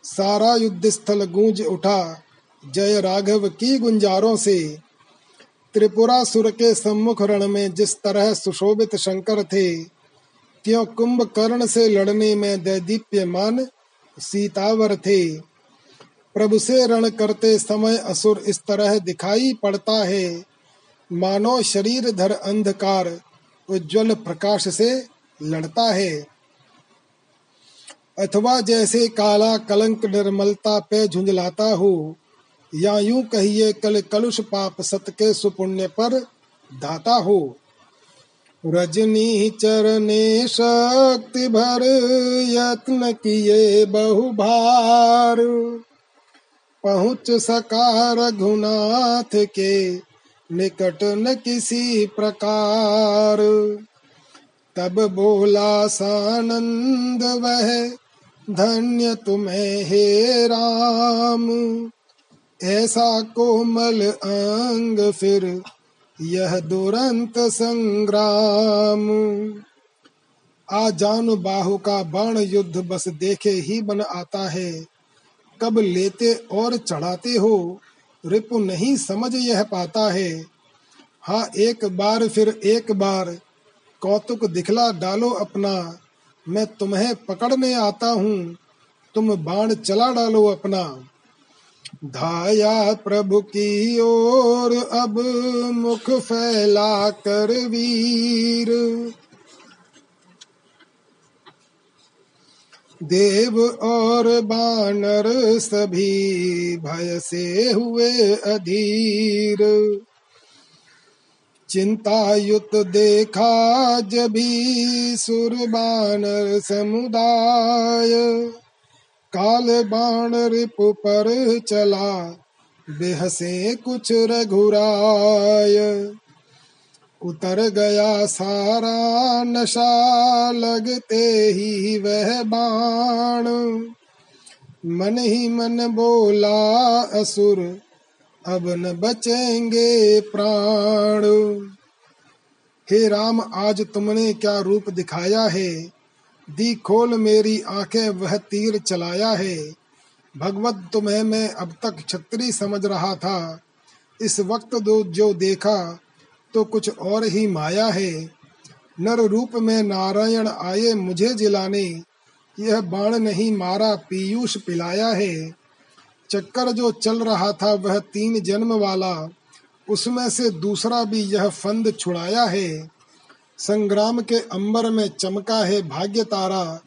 सारा युद्ध स्थल गूंज उठा, जय राघव की गुंजारों से। त्रिपुरा सुर के सम्मुख रण में जिस तरह सुशोभित शंकर थे, क्यों कुंभकर्ण से लड़ने में दैदीप्यमान सीतावर थे। प्रभु से रण करते समय असुर इस तरह दिखाई पड़ता है, मानो शरीर धर अंधकार उज्जवल प्रकाश से लड़ता है। अथवा जैसे काला कलंक निर्मलता पे झुंझलाता हो, या यूँ कहिए कल कलुष पाप सत के सुपुण्य पर दाता हो। रजनी चरने शक्ति भर यत्न किए बहु भार पहुँच सका रघुनाथ के, निकट न किसी प्रकार। तब बोला सानंद, वह धन्य तुम्हें हे राम। ऐसा कोमल अंग फिर यह दुरंत संग्राम। आ जान बाहु का बाण युद्ध बस देखे ही बन आता है। कब लेते और चढ़ाते हो? रिपु नहीं समझ यह पाता है। हाँ एक बार फिर एक बार। कौतुक दिखला डालो अपना। मैं तुम्हें पकड़ने आता हूँ। तुम बाण चला डालो अपना। धाया प्रभु की ओर अब मुख फैला कर वीर। देव और बानर सभी भय से हुए अधीर। चिंता युत देखा जभी सुर बानर समुदाय। काल बाण रिपु पर चला, बेहसे कुछ रघुराय। उतर गया सारा नशा लगते ही वह बाण। मन ही मन बोला, असुर, अब न बचेंगे प्राण। हे राम, आज तुमने क्या रूप दिखाया है? दी खोल मेरी आँखें, वह तीर चलाया है। भगवत, तुम्हें मैं अब तक छत्री समझ रहा था। इस वक्त दो जो देखा तो कुछ और ही माया है। नर रूप में नारायण आए मुझे जिलाने। यह बाण नहीं मारा, पीयूष पिलाया है। चक्कर जो चल रहा था वह तीन जन्म वाला। उसमें से दूसरा भी यह फंद छुड़ाया है। संग्राम के अंबर में चमका है भाग्य तारा।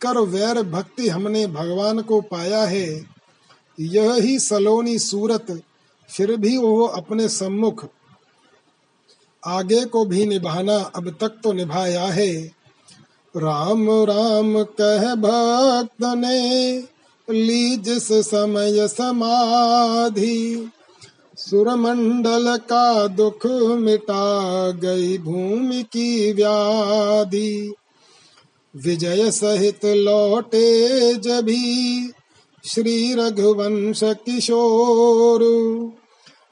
कर वैर भक्ति हमने भगवान को पाया है। यह ही सलोनी सूरत, फिर भी वो अपने सम्मुख आगे को भी निभाना अब तक तो निभाया है। राम राम कह भक्त ने ली जिस समय समाधि। सुरमंडल का दुख मिटा गई भूमि की व्याधि। विजय सहित लौटे जभी श्री रघुवंश किशोर।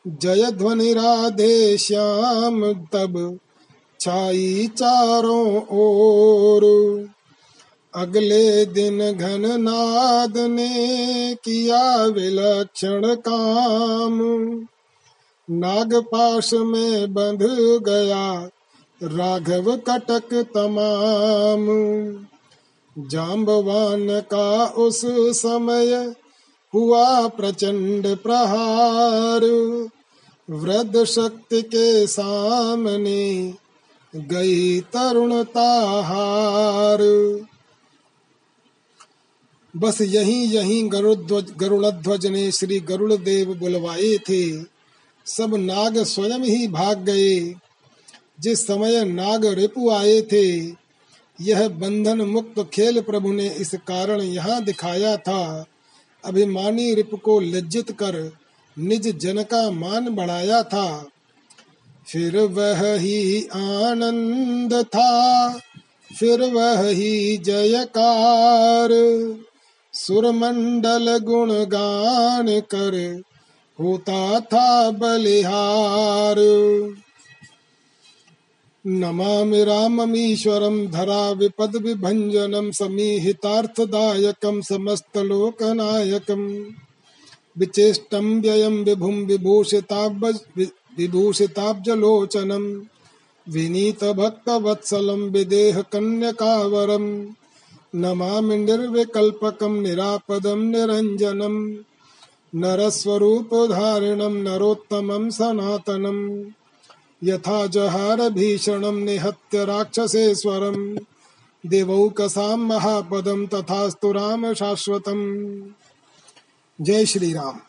जय ध्वनि राधे श्याम, तब छाई चारों ओर। अगले दिन घन नाद ने किया विलक्षण काम। नागपाश में बंध गया राघव कटक तमाम। जाम्बवान का उस समय हुआ प्रचंड प्रहार। वृद्ध शक्ति के सामने गई तरुणता हार बस यहीं यहीं गरुड़ ध्वज ने श्री गरुड़ देव बुलवाए थे। सब नाग स्वयं ही भाग गए। जिस समय नाग रिपु आए थे, यह बंधन मुक्त खेल प्रभु ने इस कारण यहाँ दिखाया था। अभिमानी रिप को लज्जित कर निज जन का मान बढ़ाया था। फिर वह ही आनंद था। फिर वह ही जयकार। सुरमंडल गुण गान कर होता था बलिहार। नमामि राममीश्वरं धरा विपद विभंजनम समीहितार्थदायकम समस्त लोकनायकम विचेष्टं व्ययं विभुं विभूषिताब्ज विभूषिताब्जलोचनं। विनीतभक्तवत्सलं विदेहकन्यकावरम् नमामि निर्विकल्पकं निरापदं निरञ्जनं। नरस्वरूपधारिणं नरोत्तमं सनातनम्। यथा जहार भीषणं निहत्य राक्षसेश्वरं देवौकसां महापदं तथास्तु राम शाश्वतम्। जय श्री राम